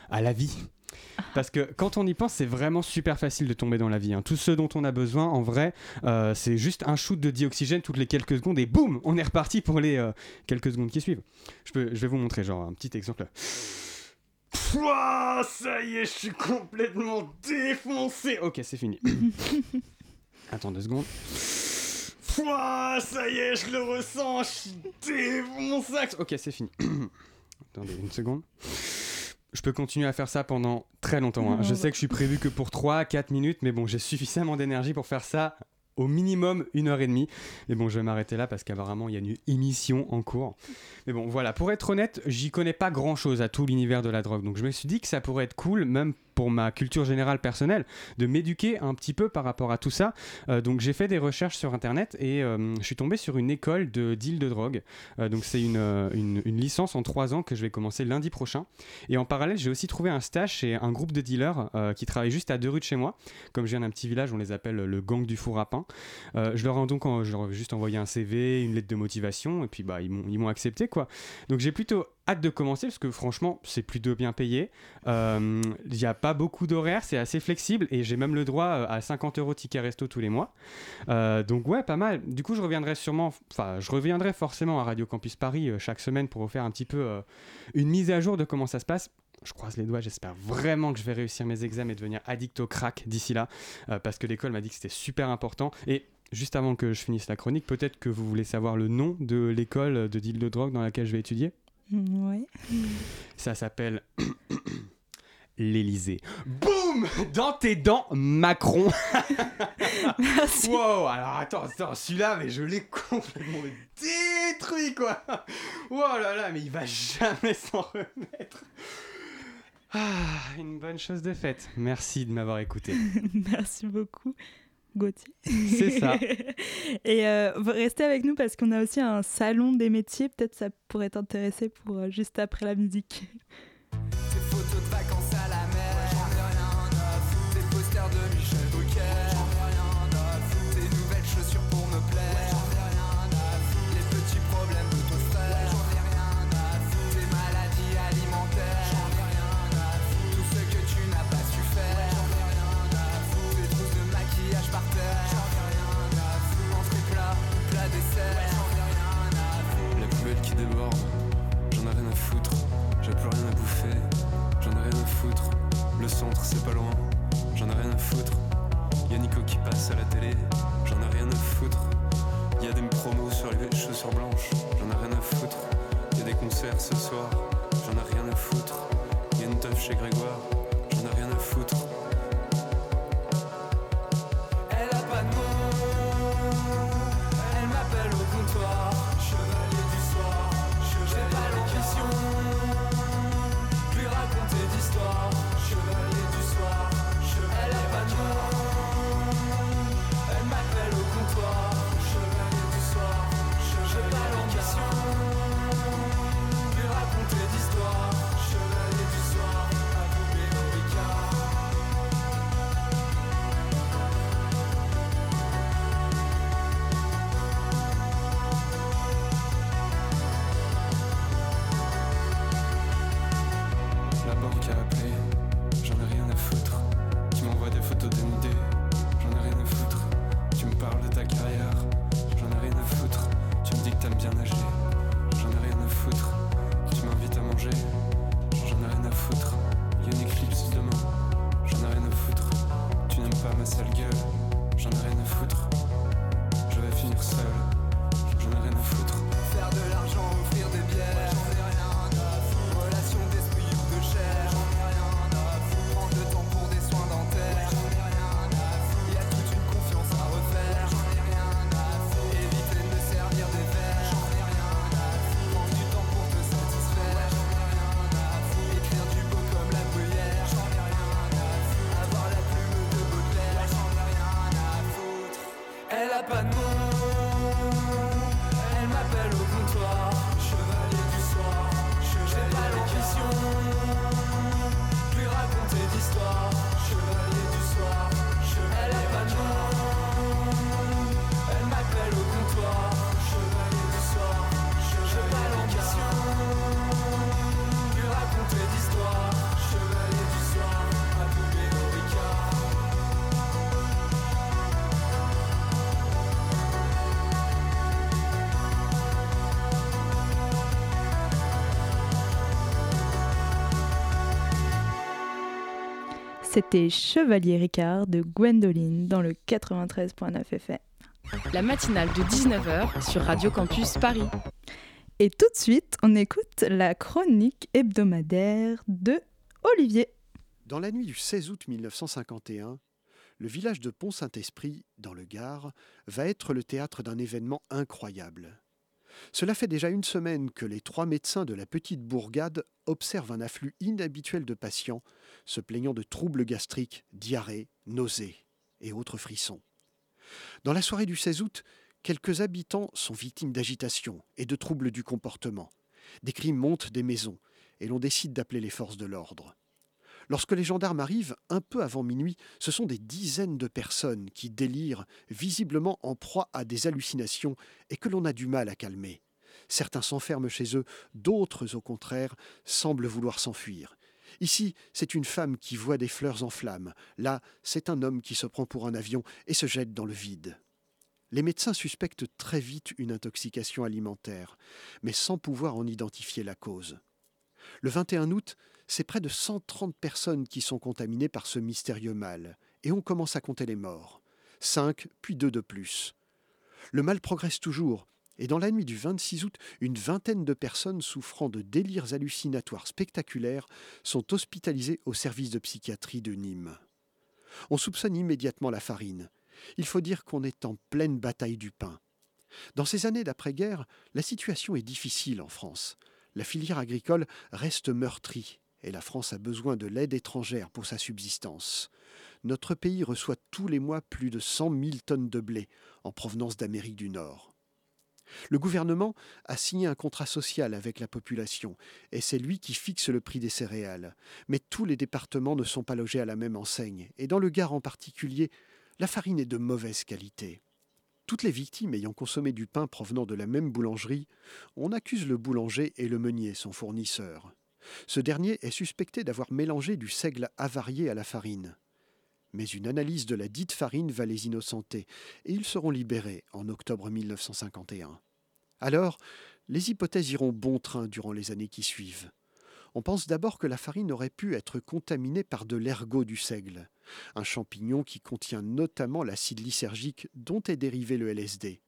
à la vie. Parce que quand on y pense, c'est vraiment super facile de tomber dans la vie. Hein. Tout ce dont on a besoin, en vrai, euh, c'est juste un shoot de dioxygène toutes les quelques secondes et boum, on est reparti pour les quelques secondes qui suivent. Je, peux, je vais vous montrer genre un petit exemple. Pouah, ça y est, je suis complètement défoncé. Ok, c'est fini. Attends deux secondes. Pouah, ça y est, je le ressens, je suis sac. Ok, c'est fini. Attendez une seconde. Je peux continuer à faire ça pendant très longtemps. Hein. Je sais que je suis prévu que pour 3-4 minutes, mais bon, j'ai suffisamment d'énergie pour faire ça au minimum une heure et demie. Mais bon, je vais m'arrêter là parce qu'apparemment, il y a une émission en cours. Mais bon, voilà, pour être honnête, j'y connais pas grand chose à tout l'univers de la drogue. Donc je me suis dit que ça pourrait être cool, même pour ma culture générale personnelle, de m'éduquer un petit peu par rapport à tout ça. Euh, donc j'ai fait des recherches sur Internet et euh, je suis tombé sur une école de deal de drogue. Euh, donc c'est une, une, licence en trois ans que je vais commencer lundi prochain. Et en parallèle, j'ai aussi trouvé un stage chez un groupe de dealers qui travaille juste à deux rues de chez moi. Comme je viens d'un petit village, on les appelle le gang du four à pain. je leur ai donc je leur ai juste envoyé un CV, une lettre de motivation et puis bah, ils m'ont accepté quoi. Donc j'ai plutôt hâte de commencer parce que franchement, c'est plutôt bien payé. Euh, il n'y a pas beaucoup d'horaires, c'est assez flexible et j'ai même le droit euh, à 50 euros ticket resto tous les mois. Euh, donc ouais, pas mal. Du coup, je reviendrai sûrement, enfin, je reviendrai forcément à Radio Campus Paris chaque semaine pour vous faire un petit peu une mise à jour de comment ça se passe. Je croise les doigts, j'espère vraiment que je vais réussir mes examens et devenir addict au crack d'ici là, parce que l'école m'a dit que c'était super important. Et juste avant que je finisse la chronique, peut-être que vous voulez savoir le nom de l'école de deal de drogue dans laquelle je vais étudier? Ouais. Ça s'appelle l'Elysée. Boum Dans tes dents, Macron Merci. Wow, alors attends, attends celui-là, mais je l'ai complètement détruit, quoi Oh là là, mais il va jamais s'en remettre ah, une bonne chose de faite. Merci de m'avoir écouté. Merci beaucoup. Gauthier. C'est ça. et euh, restez avec nous parce qu'on a aussi un salon des métiers. Peut-être ça pourrait t'intéresser pour euh, juste après la musique. Promos sur les chaussures blanches, j'en ai rien à foutre. Y'a des concerts ce soir, j'en ai rien à foutre. Y'a une teuf chez Grégoire, j'en ai rien à foutre. C'était Chevalier Ricard de Gwendoline dans le 93.9 FM. La matinale de 19h sur Radio Campus Paris. Et tout de suite, on écoute la chronique hebdomadaire de Olivier. Dans la nuit du 16 août 1951, le village de Pont-Saint-Esprit, dans le Gard, va être le théâtre d'un événement incroyable. Cela fait déjà une semaine que les trois médecins de la petite bourgade observent un afflux inhabituel de patients se plaignant de troubles gastriques, diarrhées, nausées et autres frissons. Dans la soirée du 16 août, quelques habitants sont victimes d'agitation et de troubles du comportement. Des cris montent des maisons et l'on décide d'appeler les forces de l'ordre. Lorsque les gendarmes arrivent, un peu avant minuit, ce sont des dizaines de personnes qui délirent, visiblement en proie à des hallucinations, et que l'on a du mal à calmer. Certains s'enferment chez eux, d'autres, au contraire, semblent vouloir s'enfuir. Ici, c'est une femme qui voit des fleurs en flammes. Là, c'est un homme qui se prend pour un avion et se jette dans le vide. Les médecins suspectent très vite une intoxication alimentaire, mais sans pouvoir en identifier la cause. Le 21 août, c'est près de 130 personnes qui sont contaminées par ce mystérieux mal, et on commence à compter les morts. Cinq, puis deux de plus. Le mal progresse toujours, et dans la nuit du 26 août, une vingtaine de personnes souffrant de délires hallucinatoires spectaculaires sont hospitalisées au service de psychiatrie de Nîmes. On soupçonne immédiatement la farine. Il faut dire qu'on est en pleine bataille du pain. Dans ces années d'après-guerre, la situation est difficile en France. La filière agricole reste meurtrie et la France a besoin de l'aide étrangère pour sa subsistance. Notre pays reçoit tous les mois plus de 100 000 tonnes de blé en provenance d'Amérique du Nord. Le gouvernement a signé un contrat social avec la population, et c'est lui qui fixe le prix des céréales. Mais tous les départements ne sont pas logés à la même enseigne, et dans le Gard en particulier, la farine est de mauvaise qualité. Toutes les victimes ayant consommé du pain provenant de la même boulangerie, on accuse le boulanger et le meunier, son fournisseur. Ce dernier est suspecté d'avoir mélangé du seigle avarié à la farine. Mais une analyse de la dite farine va les innocenter, et ils seront libérés en octobre 1951. Alors, les hypothèses iront bon train durant les années qui suivent. On pense d'abord que la farine aurait pu être contaminée par de l'ergot du seigle, un champignon qui contient notamment l'acide lysergique dont est dérivé le LSD.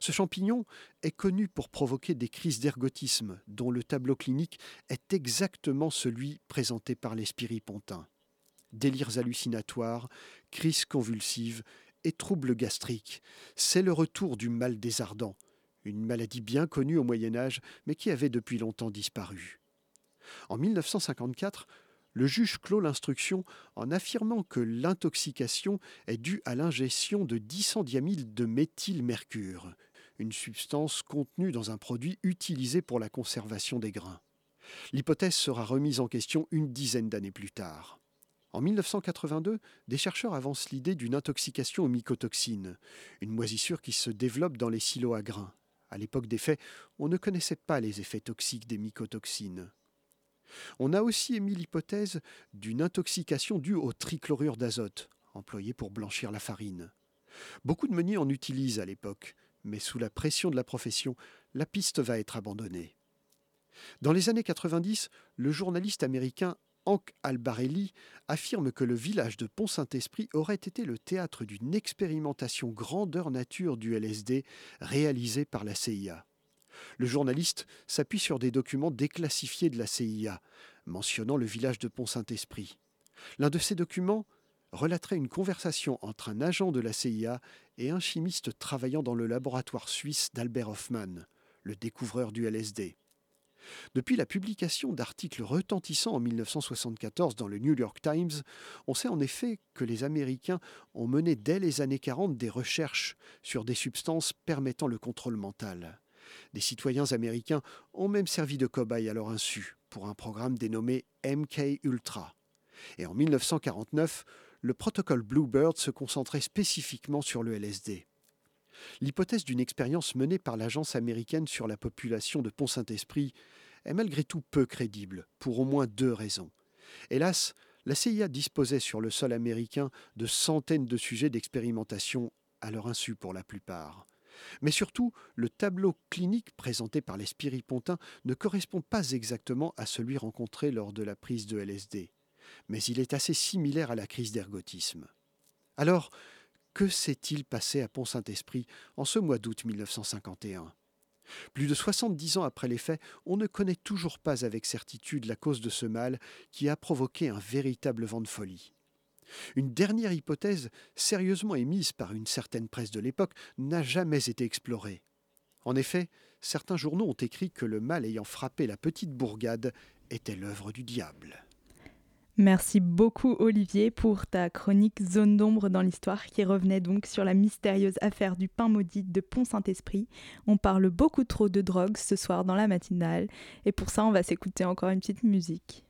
Ce champignon est connu pour provoquer des crises d'ergotisme, dont le tableau clinique est exactement celui présenté par les spiripontins. Délires hallucinatoires, crises convulsives et troubles gastriques, c'est le retour du mal des ardents, une maladie bien connue au Moyen Âge, mais qui avait depuis longtemps disparu. En 1954, le juge clôt l'instruction en affirmant que l'intoxication est due à l'ingestion de 10 diamyle de méthylmercure, une substance contenue dans un produit utilisé pour la conservation des grains. L'hypothèse sera remise en question une dizaine d'années plus tard. En 1982, des chercheurs avancent l'idée d'une intoxication aux mycotoxines, une moisissure qui se développe dans les silos à grains. À l'époque des faits, on ne connaissait pas les effets toxiques des mycotoxines. On a aussi émis l'hypothèse d'une intoxication due au trichlorure d'azote, employé pour blanchir la farine. Beaucoup de meuniers en utilisent à l'époque, mais sous la pression de la profession, la piste va être abandonnée. Dans les années 90, le journaliste américain Hank Albarelli affirme que le village de Pont-Saint-Esprit aurait été le théâtre d'une expérimentation grandeur nature du LSD réalisée par la CIA. Le journaliste s'appuie sur des documents déclassifiés de la CIA, mentionnant le village de Pont-Saint-Esprit. L'un de ces documents relaterait une conversation entre un agent de la CIA et un chimiste travaillant dans le laboratoire suisse d'Albert Hoffmann, le découvreur du LSD. Depuis la publication d'articles retentissants en 1974 dans le New York Times, on sait en effet que les Américains ont mené dès les années 40 des recherches sur des substances permettant le contrôle mental. Des citoyens américains ont même servi de cobayes à leur insu pour un programme dénommé MK Ultra. Et en 1949, le protocole Bluebird se concentrait spécifiquement sur le LSD. L'hypothèse d'une expérience menée par l'agence américaine sur la population de Pont-Saint-Esprit est malgré tout peu crédible, pour au moins deux raisons. Hélas, la CIA disposait sur le sol américain de centaines de sujets d'expérimentation, à leur insu pour la plupart. Mais surtout, le tableau clinique présenté par les spiripontins ne correspond pas exactement à celui rencontré lors de la prise de LSD, mais il est assez similaire à la crise d'ergotisme. Alors, que s'est-il passé à Pont-Saint-Esprit en ce mois d'août 1951 plus de 70 ans après les faits, on ne connaît toujours pas avec certitude la cause de ce mal qui a provoqué un véritable vent de folie. Une dernière hypothèse, sérieusement émise par une certaine presse de l'époque, n'a jamais été explorée. En effet, certains journaux ont écrit que le mal ayant frappé la petite bourgade était l'œuvre du diable. Merci beaucoup Olivier pour ta chronique Zone d'ombre dans l'histoire qui revenait donc sur la mystérieuse affaire du pain maudit de Pont-Saint-Esprit. On parle beaucoup trop de drogue ce soir dans la matinale et pour ça on va s'écouter encore une petite musique.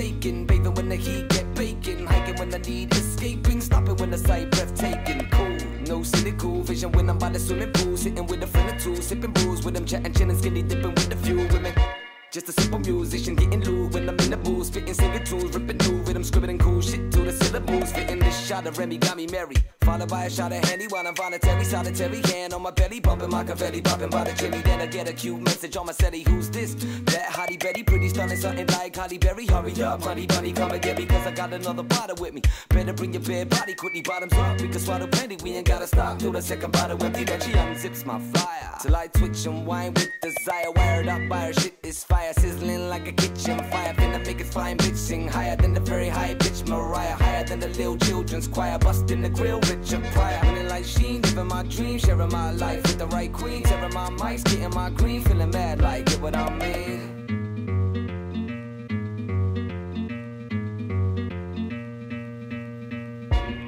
Aching. Bathing when the heat get baking. Hiking when I need escaping. Stopping when the sight breathtaking. Cool no cynical vision when I'm by the swimming pool, sitting with a friend or two, sipping booze with them, chatting, chilling, skinny dipping with a few women. Just a simple musician getting loose when I'm in the booth, spitting singing tunes, ripping new rhythm, scribbling cool shit to the syllables, fitting this shot of Remy got me merry. Followed by a shot of Henny while I'm voluntary, solitary. Hand on my belly, bumping my confetti, popping by the chili. Then I get a cute message on my celly. Who's this? That Hottie Betty, pretty stunning, something like Holly Berry. Hurry up, honey bunny, come and get me, cause I got another bottle with me. Better bring your bed body quickly, bottoms up. We can swallow plenty, we ain't gotta stop till the second bottle empty. Then she unzips my flyer. Till I twitch and whine with desire. Wired up by her shit is fire, sizzling like a kitchen fire. Finna make it flying, bitch, sing higher than the very high bitch Mariah. Higher than the little children's choir, busting the grill, Richard Pryor. Feeling like Sheen, living my dream, sharing my life with the right queen. Tearing my mics, getting my green, feeling mad like, get what I mean.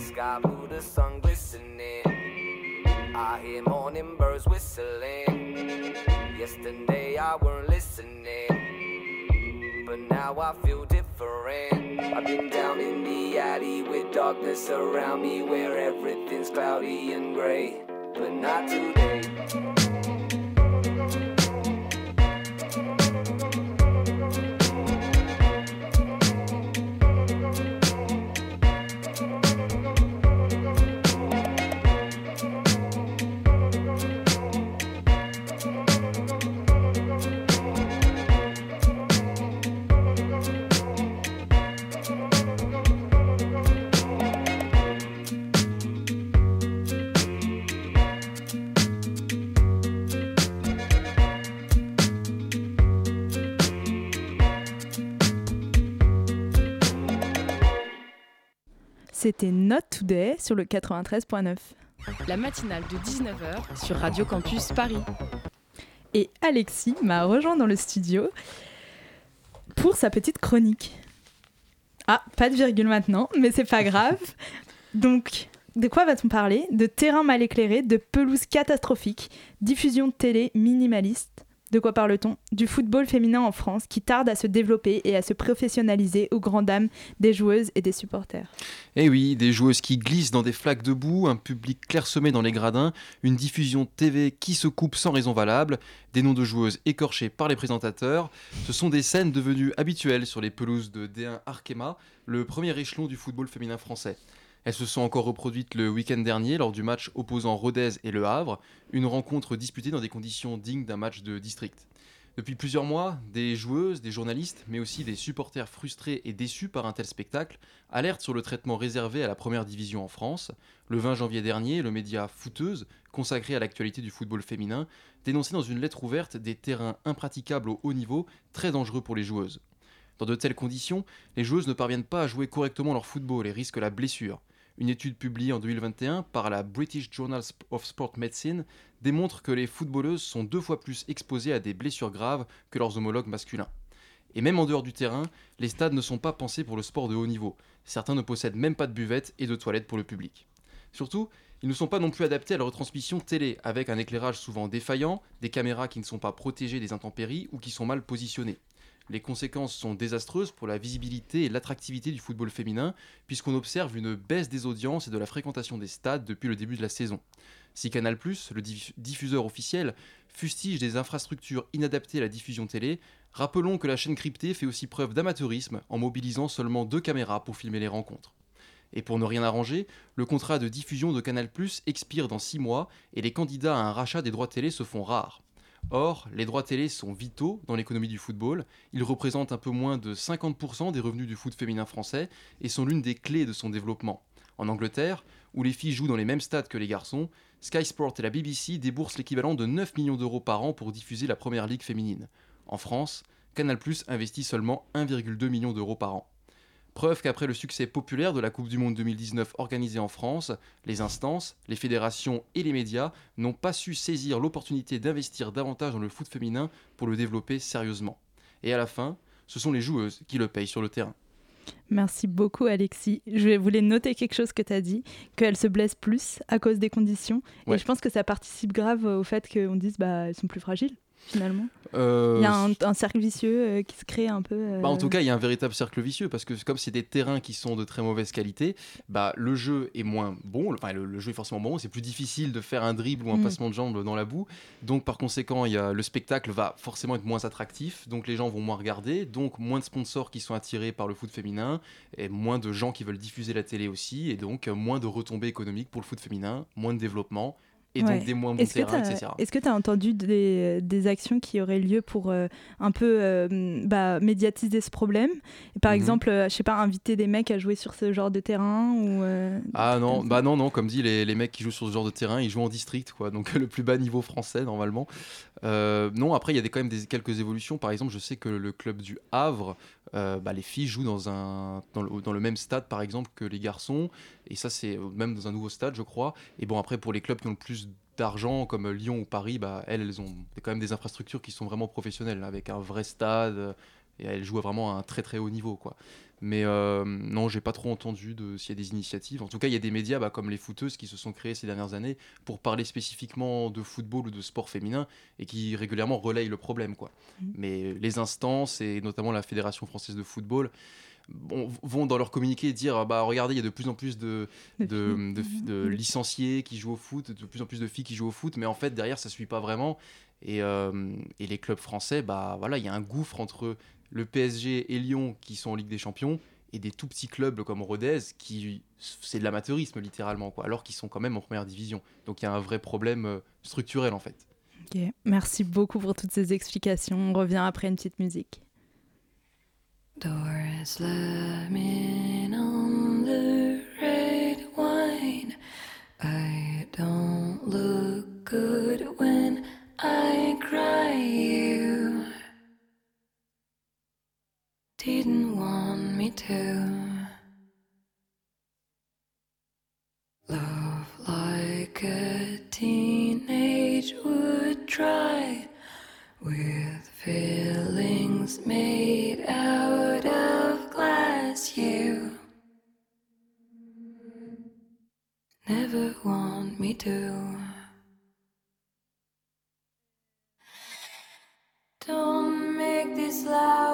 Sky blue, the sun glistening. I hear morning birds whistling. Yesterday I weren't listening, but now I feel different. I've been down in the alley with darkness around me, where everything's cloudy and gray, but not today. C'était Not Today sur le 93.9. La matinale de 19h sur Radio Campus Paris. Et Alexis m'a rejoint dans le studio pour sa petite chronique. Ah, pas de virgule maintenant, mais c'est pas grave. Donc, de quoi va-t-on parler? De terrain mal éclairé, de pelouse catastrophique, diffusion de télé minimaliste. De quoi parle-t-on? Du football féminin en France qui tarde à se développer et à se professionnaliser aux grandes dames des joueuses et des supporters. Eh oui, des joueuses qui glissent dans des flaques de boue, un public clairsemé dans les gradins, une diffusion TV qui se coupe sans raison valable, des noms de joueuses écorchés par les présentateurs. Ce sont des scènes devenues habituelles sur les pelouses de D1 Arkema, le premier échelon du football féminin français. Elles se sont encore reproduites le week-end dernier lors du match opposant Rodez et Le Havre, une rencontre disputée dans des conditions dignes d'un match de district. Depuis plusieurs mois, des joueuses, des journalistes, mais aussi des supporters frustrés et déçus par un tel spectacle alertent sur le traitement réservé à la première division en France. Le 20 janvier dernier, le média Footeuse, consacré à l'actualité du football féminin, dénonçait dans une lettre ouverte des terrains impraticables au haut niveau, très dangereux pour les joueuses. Dans de telles conditions, les joueuses ne parviennent pas à jouer correctement leur football et risquent la blessure. Une étude publiée en 2021 par la British Journal of Sport Medicine démontre que les footballeuses sont deux fois plus exposées à des blessures graves que leurs homologues masculins. Et même en dehors du terrain, les stades ne sont pas pensés pour le sport de haut niveau. Certains ne possèdent même pas de buvette et de toilettes pour le public. Surtout, ils ne sont pas non plus adaptés à la retransmission télé, avec un éclairage souvent défaillant, des caméras qui ne sont pas protégées des intempéries ou qui sont mal positionnées. Les conséquences sont désastreuses pour la visibilité et l'attractivité du football féminin, puisqu'on observe une baisse des audiences et de la fréquentation des stades depuis le début de la saison. Si Canal, le diffuseur officiel, fustige des infrastructures inadaptées à la diffusion télé, rappelons que la chaîne cryptée fait aussi preuve d'amateurisme en mobilisant seulement deux caméras pour filmer les rencontres. Et pour ne rien arranger, le contrat de diffusion de Canal expire dans six mois et les candidats à un rachat des droits télé se font rares. Or, les droits télé sont vitaux dans l'économie du football. Ils représentent un peu moins de 50% des revenus du foot féminin français et sont l'une des clés de son développement. En Angleterre, où les filles jouent dans les mêmes stades que les garçons, Sky Sport et la BBC déboursent l'équivalent de 9 millions d'euros par an pour diffuser la première ligue féminine. En France, Canal investit seulement 1,2 million d'euros par an. Preuve qu'après le succès populaire de la Coupe du Monde 2019 organisée en France, les instances, les fédérations et les médias n'ont pas su saisir l'opportunité d'investir davantage dans le foot féminin pour le développer sérieusement. Et à la fin, ce sont les joueuses qui le payent sur le terrain. Merci beaucoup Alexis. Je voulais noter quelque chose que tu as dit, qu'elles se blessent plus à cause des conditions. Et je pense que ça participe grave au fait qu'on dise bah elles sont plus fragiles. Finalement euh, il y a un, cercle vicieux euh, qui se crée un peu. Bah, en tout cas, il y a un véritable cercle vicieux parce que comme c'est des terrains qui sont de très mauvaise qualité, bah, le jeu est moins bon. Enfin, le, jeu est forcément bon. C'est plus difficile de faire un dribble ou un mm. passement de jambes dans la boue. Donc, par conséquent, y a, le spectacle va forcément être moins attractif. Donc, les gens vont moins regarder. Donc, moins de sponsors qui sont attirés par le foot féminin et moins de gens qui veulent diffuser la télé aussi. Et donc, moins de retombées économiques pour le foot féminin, moins de développement et donc des moins bons terrains, etc. Est-ce que tu as entendu des, des, actions qui auraient lieu pour euh, un peu euh, bah, médiatiser ce problème? Par mhm. exemple, euh, je sais pas, inviter des mecs à jouer sur ce genre de terrain ou, Ah non, bah non, non, comme dit, les, les, mecs qui jouent sur ce genre de terrain, ils jouent en district, quoi, donc le plus bas niveau français normalement. non, après, il y a des, quand même des, quelques évolutions. Par exemple, je sais que le club du Havre, bah, les filles jouent dans, un, dans le, dans, le, même stade, par exemple, que les garçons. Et ça, c'est même dans un nouveau stade, je crois. Et bon, après, pour les clubs qui ont le plus d'argent comme Lyon ou Paris, bah, elles, elles ont quand même des infrastructures qui sont vraiment professionnelles, avec un vrai stade, et elles jouent vraiment à un très très haut niveau. quoi. Mais euh, non, j'ai pas trop entendu de s'il y a des initiatives. En tout cas, il y a des médias bah, comme les footeuses qui se sont créés ces dernières années pour parler spécifiquement de football ou de sport féminin et qui régulièrement relayent le problème. quoi. Mmh. Mais les instances et notamment la Fédération française de football, vont dans leur communiqué dire bah regardez il y a de plus en plus de, de, licenciés qui jouent au foot de plus en plus de filles qui jouent au foot mais en fait derrière ça suit pas vraiment et, euh, et les clubs français bah voilà il y a un gouffre entre le PSG et Lyon qui sont en Ligue des Champions et des tout petits clubs comme Rodez qui c'est de l'amateurisme littéralement quoi alors qu'ils sont quand même en première division donc il y a un vrai problème euh, structurel en fait Merci beaucoup pour toutes ces explications. On revient après une petite musique. Slamming on the red wine. I don't look good when I cry. You didn't want me to. Love like a teenage would try with feelings made out of glass. You never want me to. Don't make this louder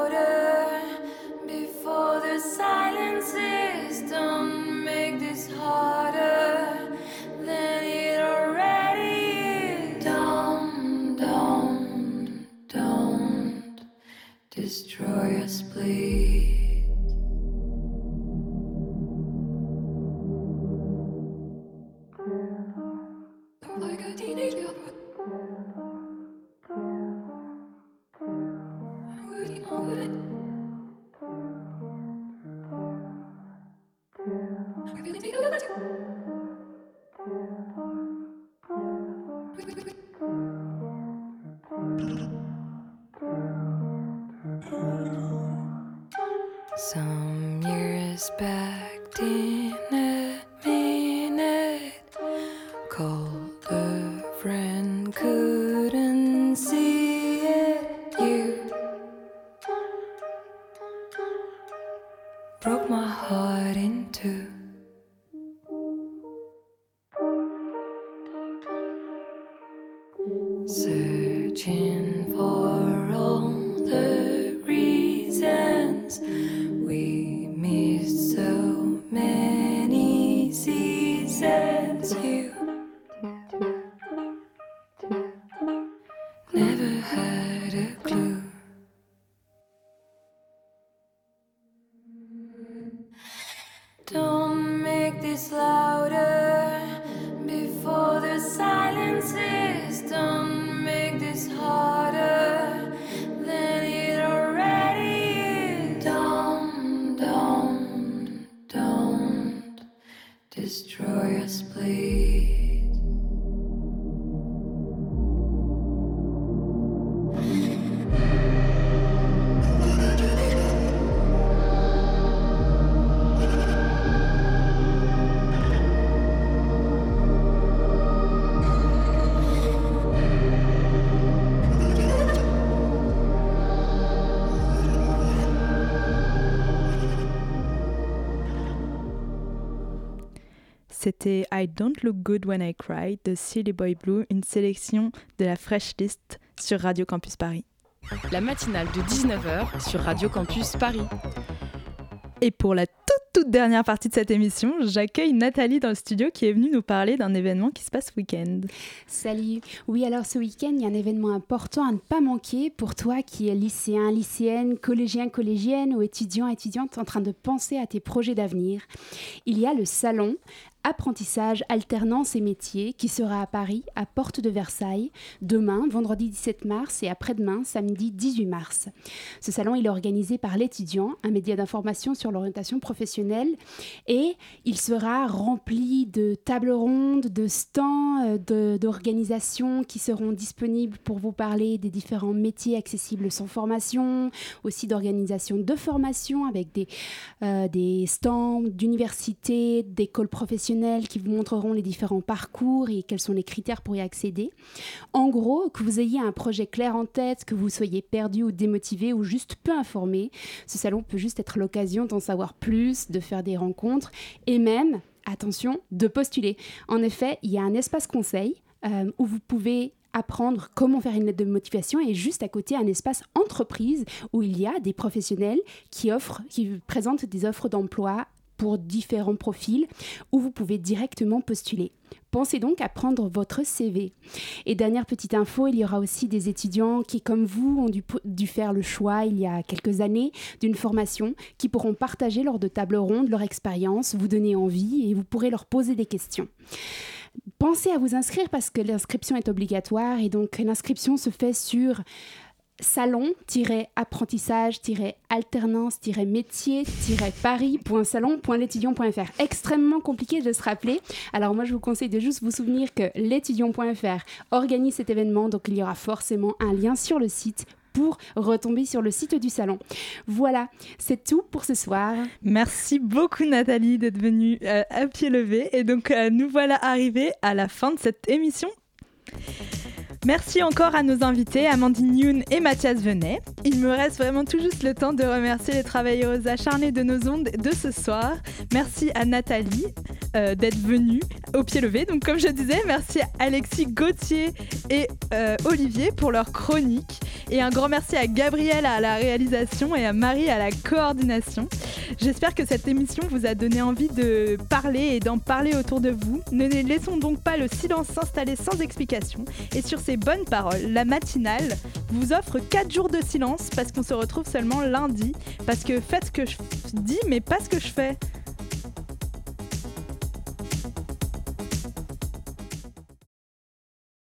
destroy C'était I Don't Look Good When I Cry de Silly Boy Blue, une sélection de la Fresh List sur Radio Campus Paris. La matinale de 19h sur Radio Campus Paris. Et pour la toute, toute dernière partie de cette émission, j'accueille Nathalie dans le studio qui est venue nous parler d'un événement qui se passe ce week-end. Salut. Oui, alors ce week-end, il y a un événement important à ne pas manquer pour toi qui es lycéen, lycéenne, collégien, collégienne ou étudiant, étudiante en train de penser à tes projets d'avenir. Il y a le salon apprentissage, alternance et métiers qui sera à Paris, à Porte de Versailles, demain, vendredi 17 mars et après-demain, samedi 18 mars. Ce salon, est organisé par l'étudiant, un média d'information sur l'orientation professionnelle, et il sera rempli de tables rondes, de stands, euh, d'organisations qui seront disponibles pour vous parler des différents métiers accessibles sans formation, aussi d'organisations de formation avec des, euh, des stands d'universités, d'écoles professionnelles qui vous montreront les différents parcours et quels sont les critères pour y accéder. En gros, que vous ayez un projet clair en tête, que vous soyez perdu ou démotivé ou juste peu informé, ce salon peut juste être l'occasion d'en savoir plus, de faire des rencontres et même, attention, de postuler. En effet, il y a un espace conseil euh, où vous pouvez apprendre comment faire une lettre de motivation et juste à côté un espace entreprise où il y a des professionnels qui offrent, qui présentent des offres d'emploi pour différents profils où vous pouvez directement postuler. Pensez donc à prendre votre CV. Et dernière petite info, il y aura aussi des étudiants qui, comme vous, ont dû, faire le choix il y a quelques années d'une formation qui pourront partager lors de tables rondes leur expérience, vous donner envie et vous pourrez leur poser des questions. Pensez à vous inscrire parce que l'inscription est obligatoire et donc l'inscription se fait sur salon-apprentissage-alternance-métier-paris.salon.l'étudiant.fr. Extrêmement compliqué de se rappeler. Alors moi, je vous conseille de juste vous souvenir que l'étudiant.fr organise cet événement, donc il y aura forcément un lien sur le site pour retomber sur le site du salon. Voilà, c'est tout pour ce soir. Merci beaucoup Nathalie d'être venue euh, à pied levé. Et donc euh, nous voilà arrivés à la fin de cette émission. Merci encore à nos invités, Amandine Youn et Mathias Venet. Il me reste vraiment tout juste le temps de remercier les travailleuses acharnées de nos ondes de ce soir. Merci à Nathalie euh, d'être venue au pied levé. Donc comme je disais, merci à Alexis Gauthier et euh, Olivier pour leur chronique. Et un grand merci à Gabriel à la réalisation et à Marie à la coordination. J'espère que cette émission vous a donné envie de parler et d'en parler autour de vous. Ne laissons donc pas le silence s'installer sans explication. Et sur ces bonnes paroles, la matinale vous offre 4 jours de silence parce qu'on se retrouve seulement lundi. Parce que faites ce que je dis, mais pas ce que je fais.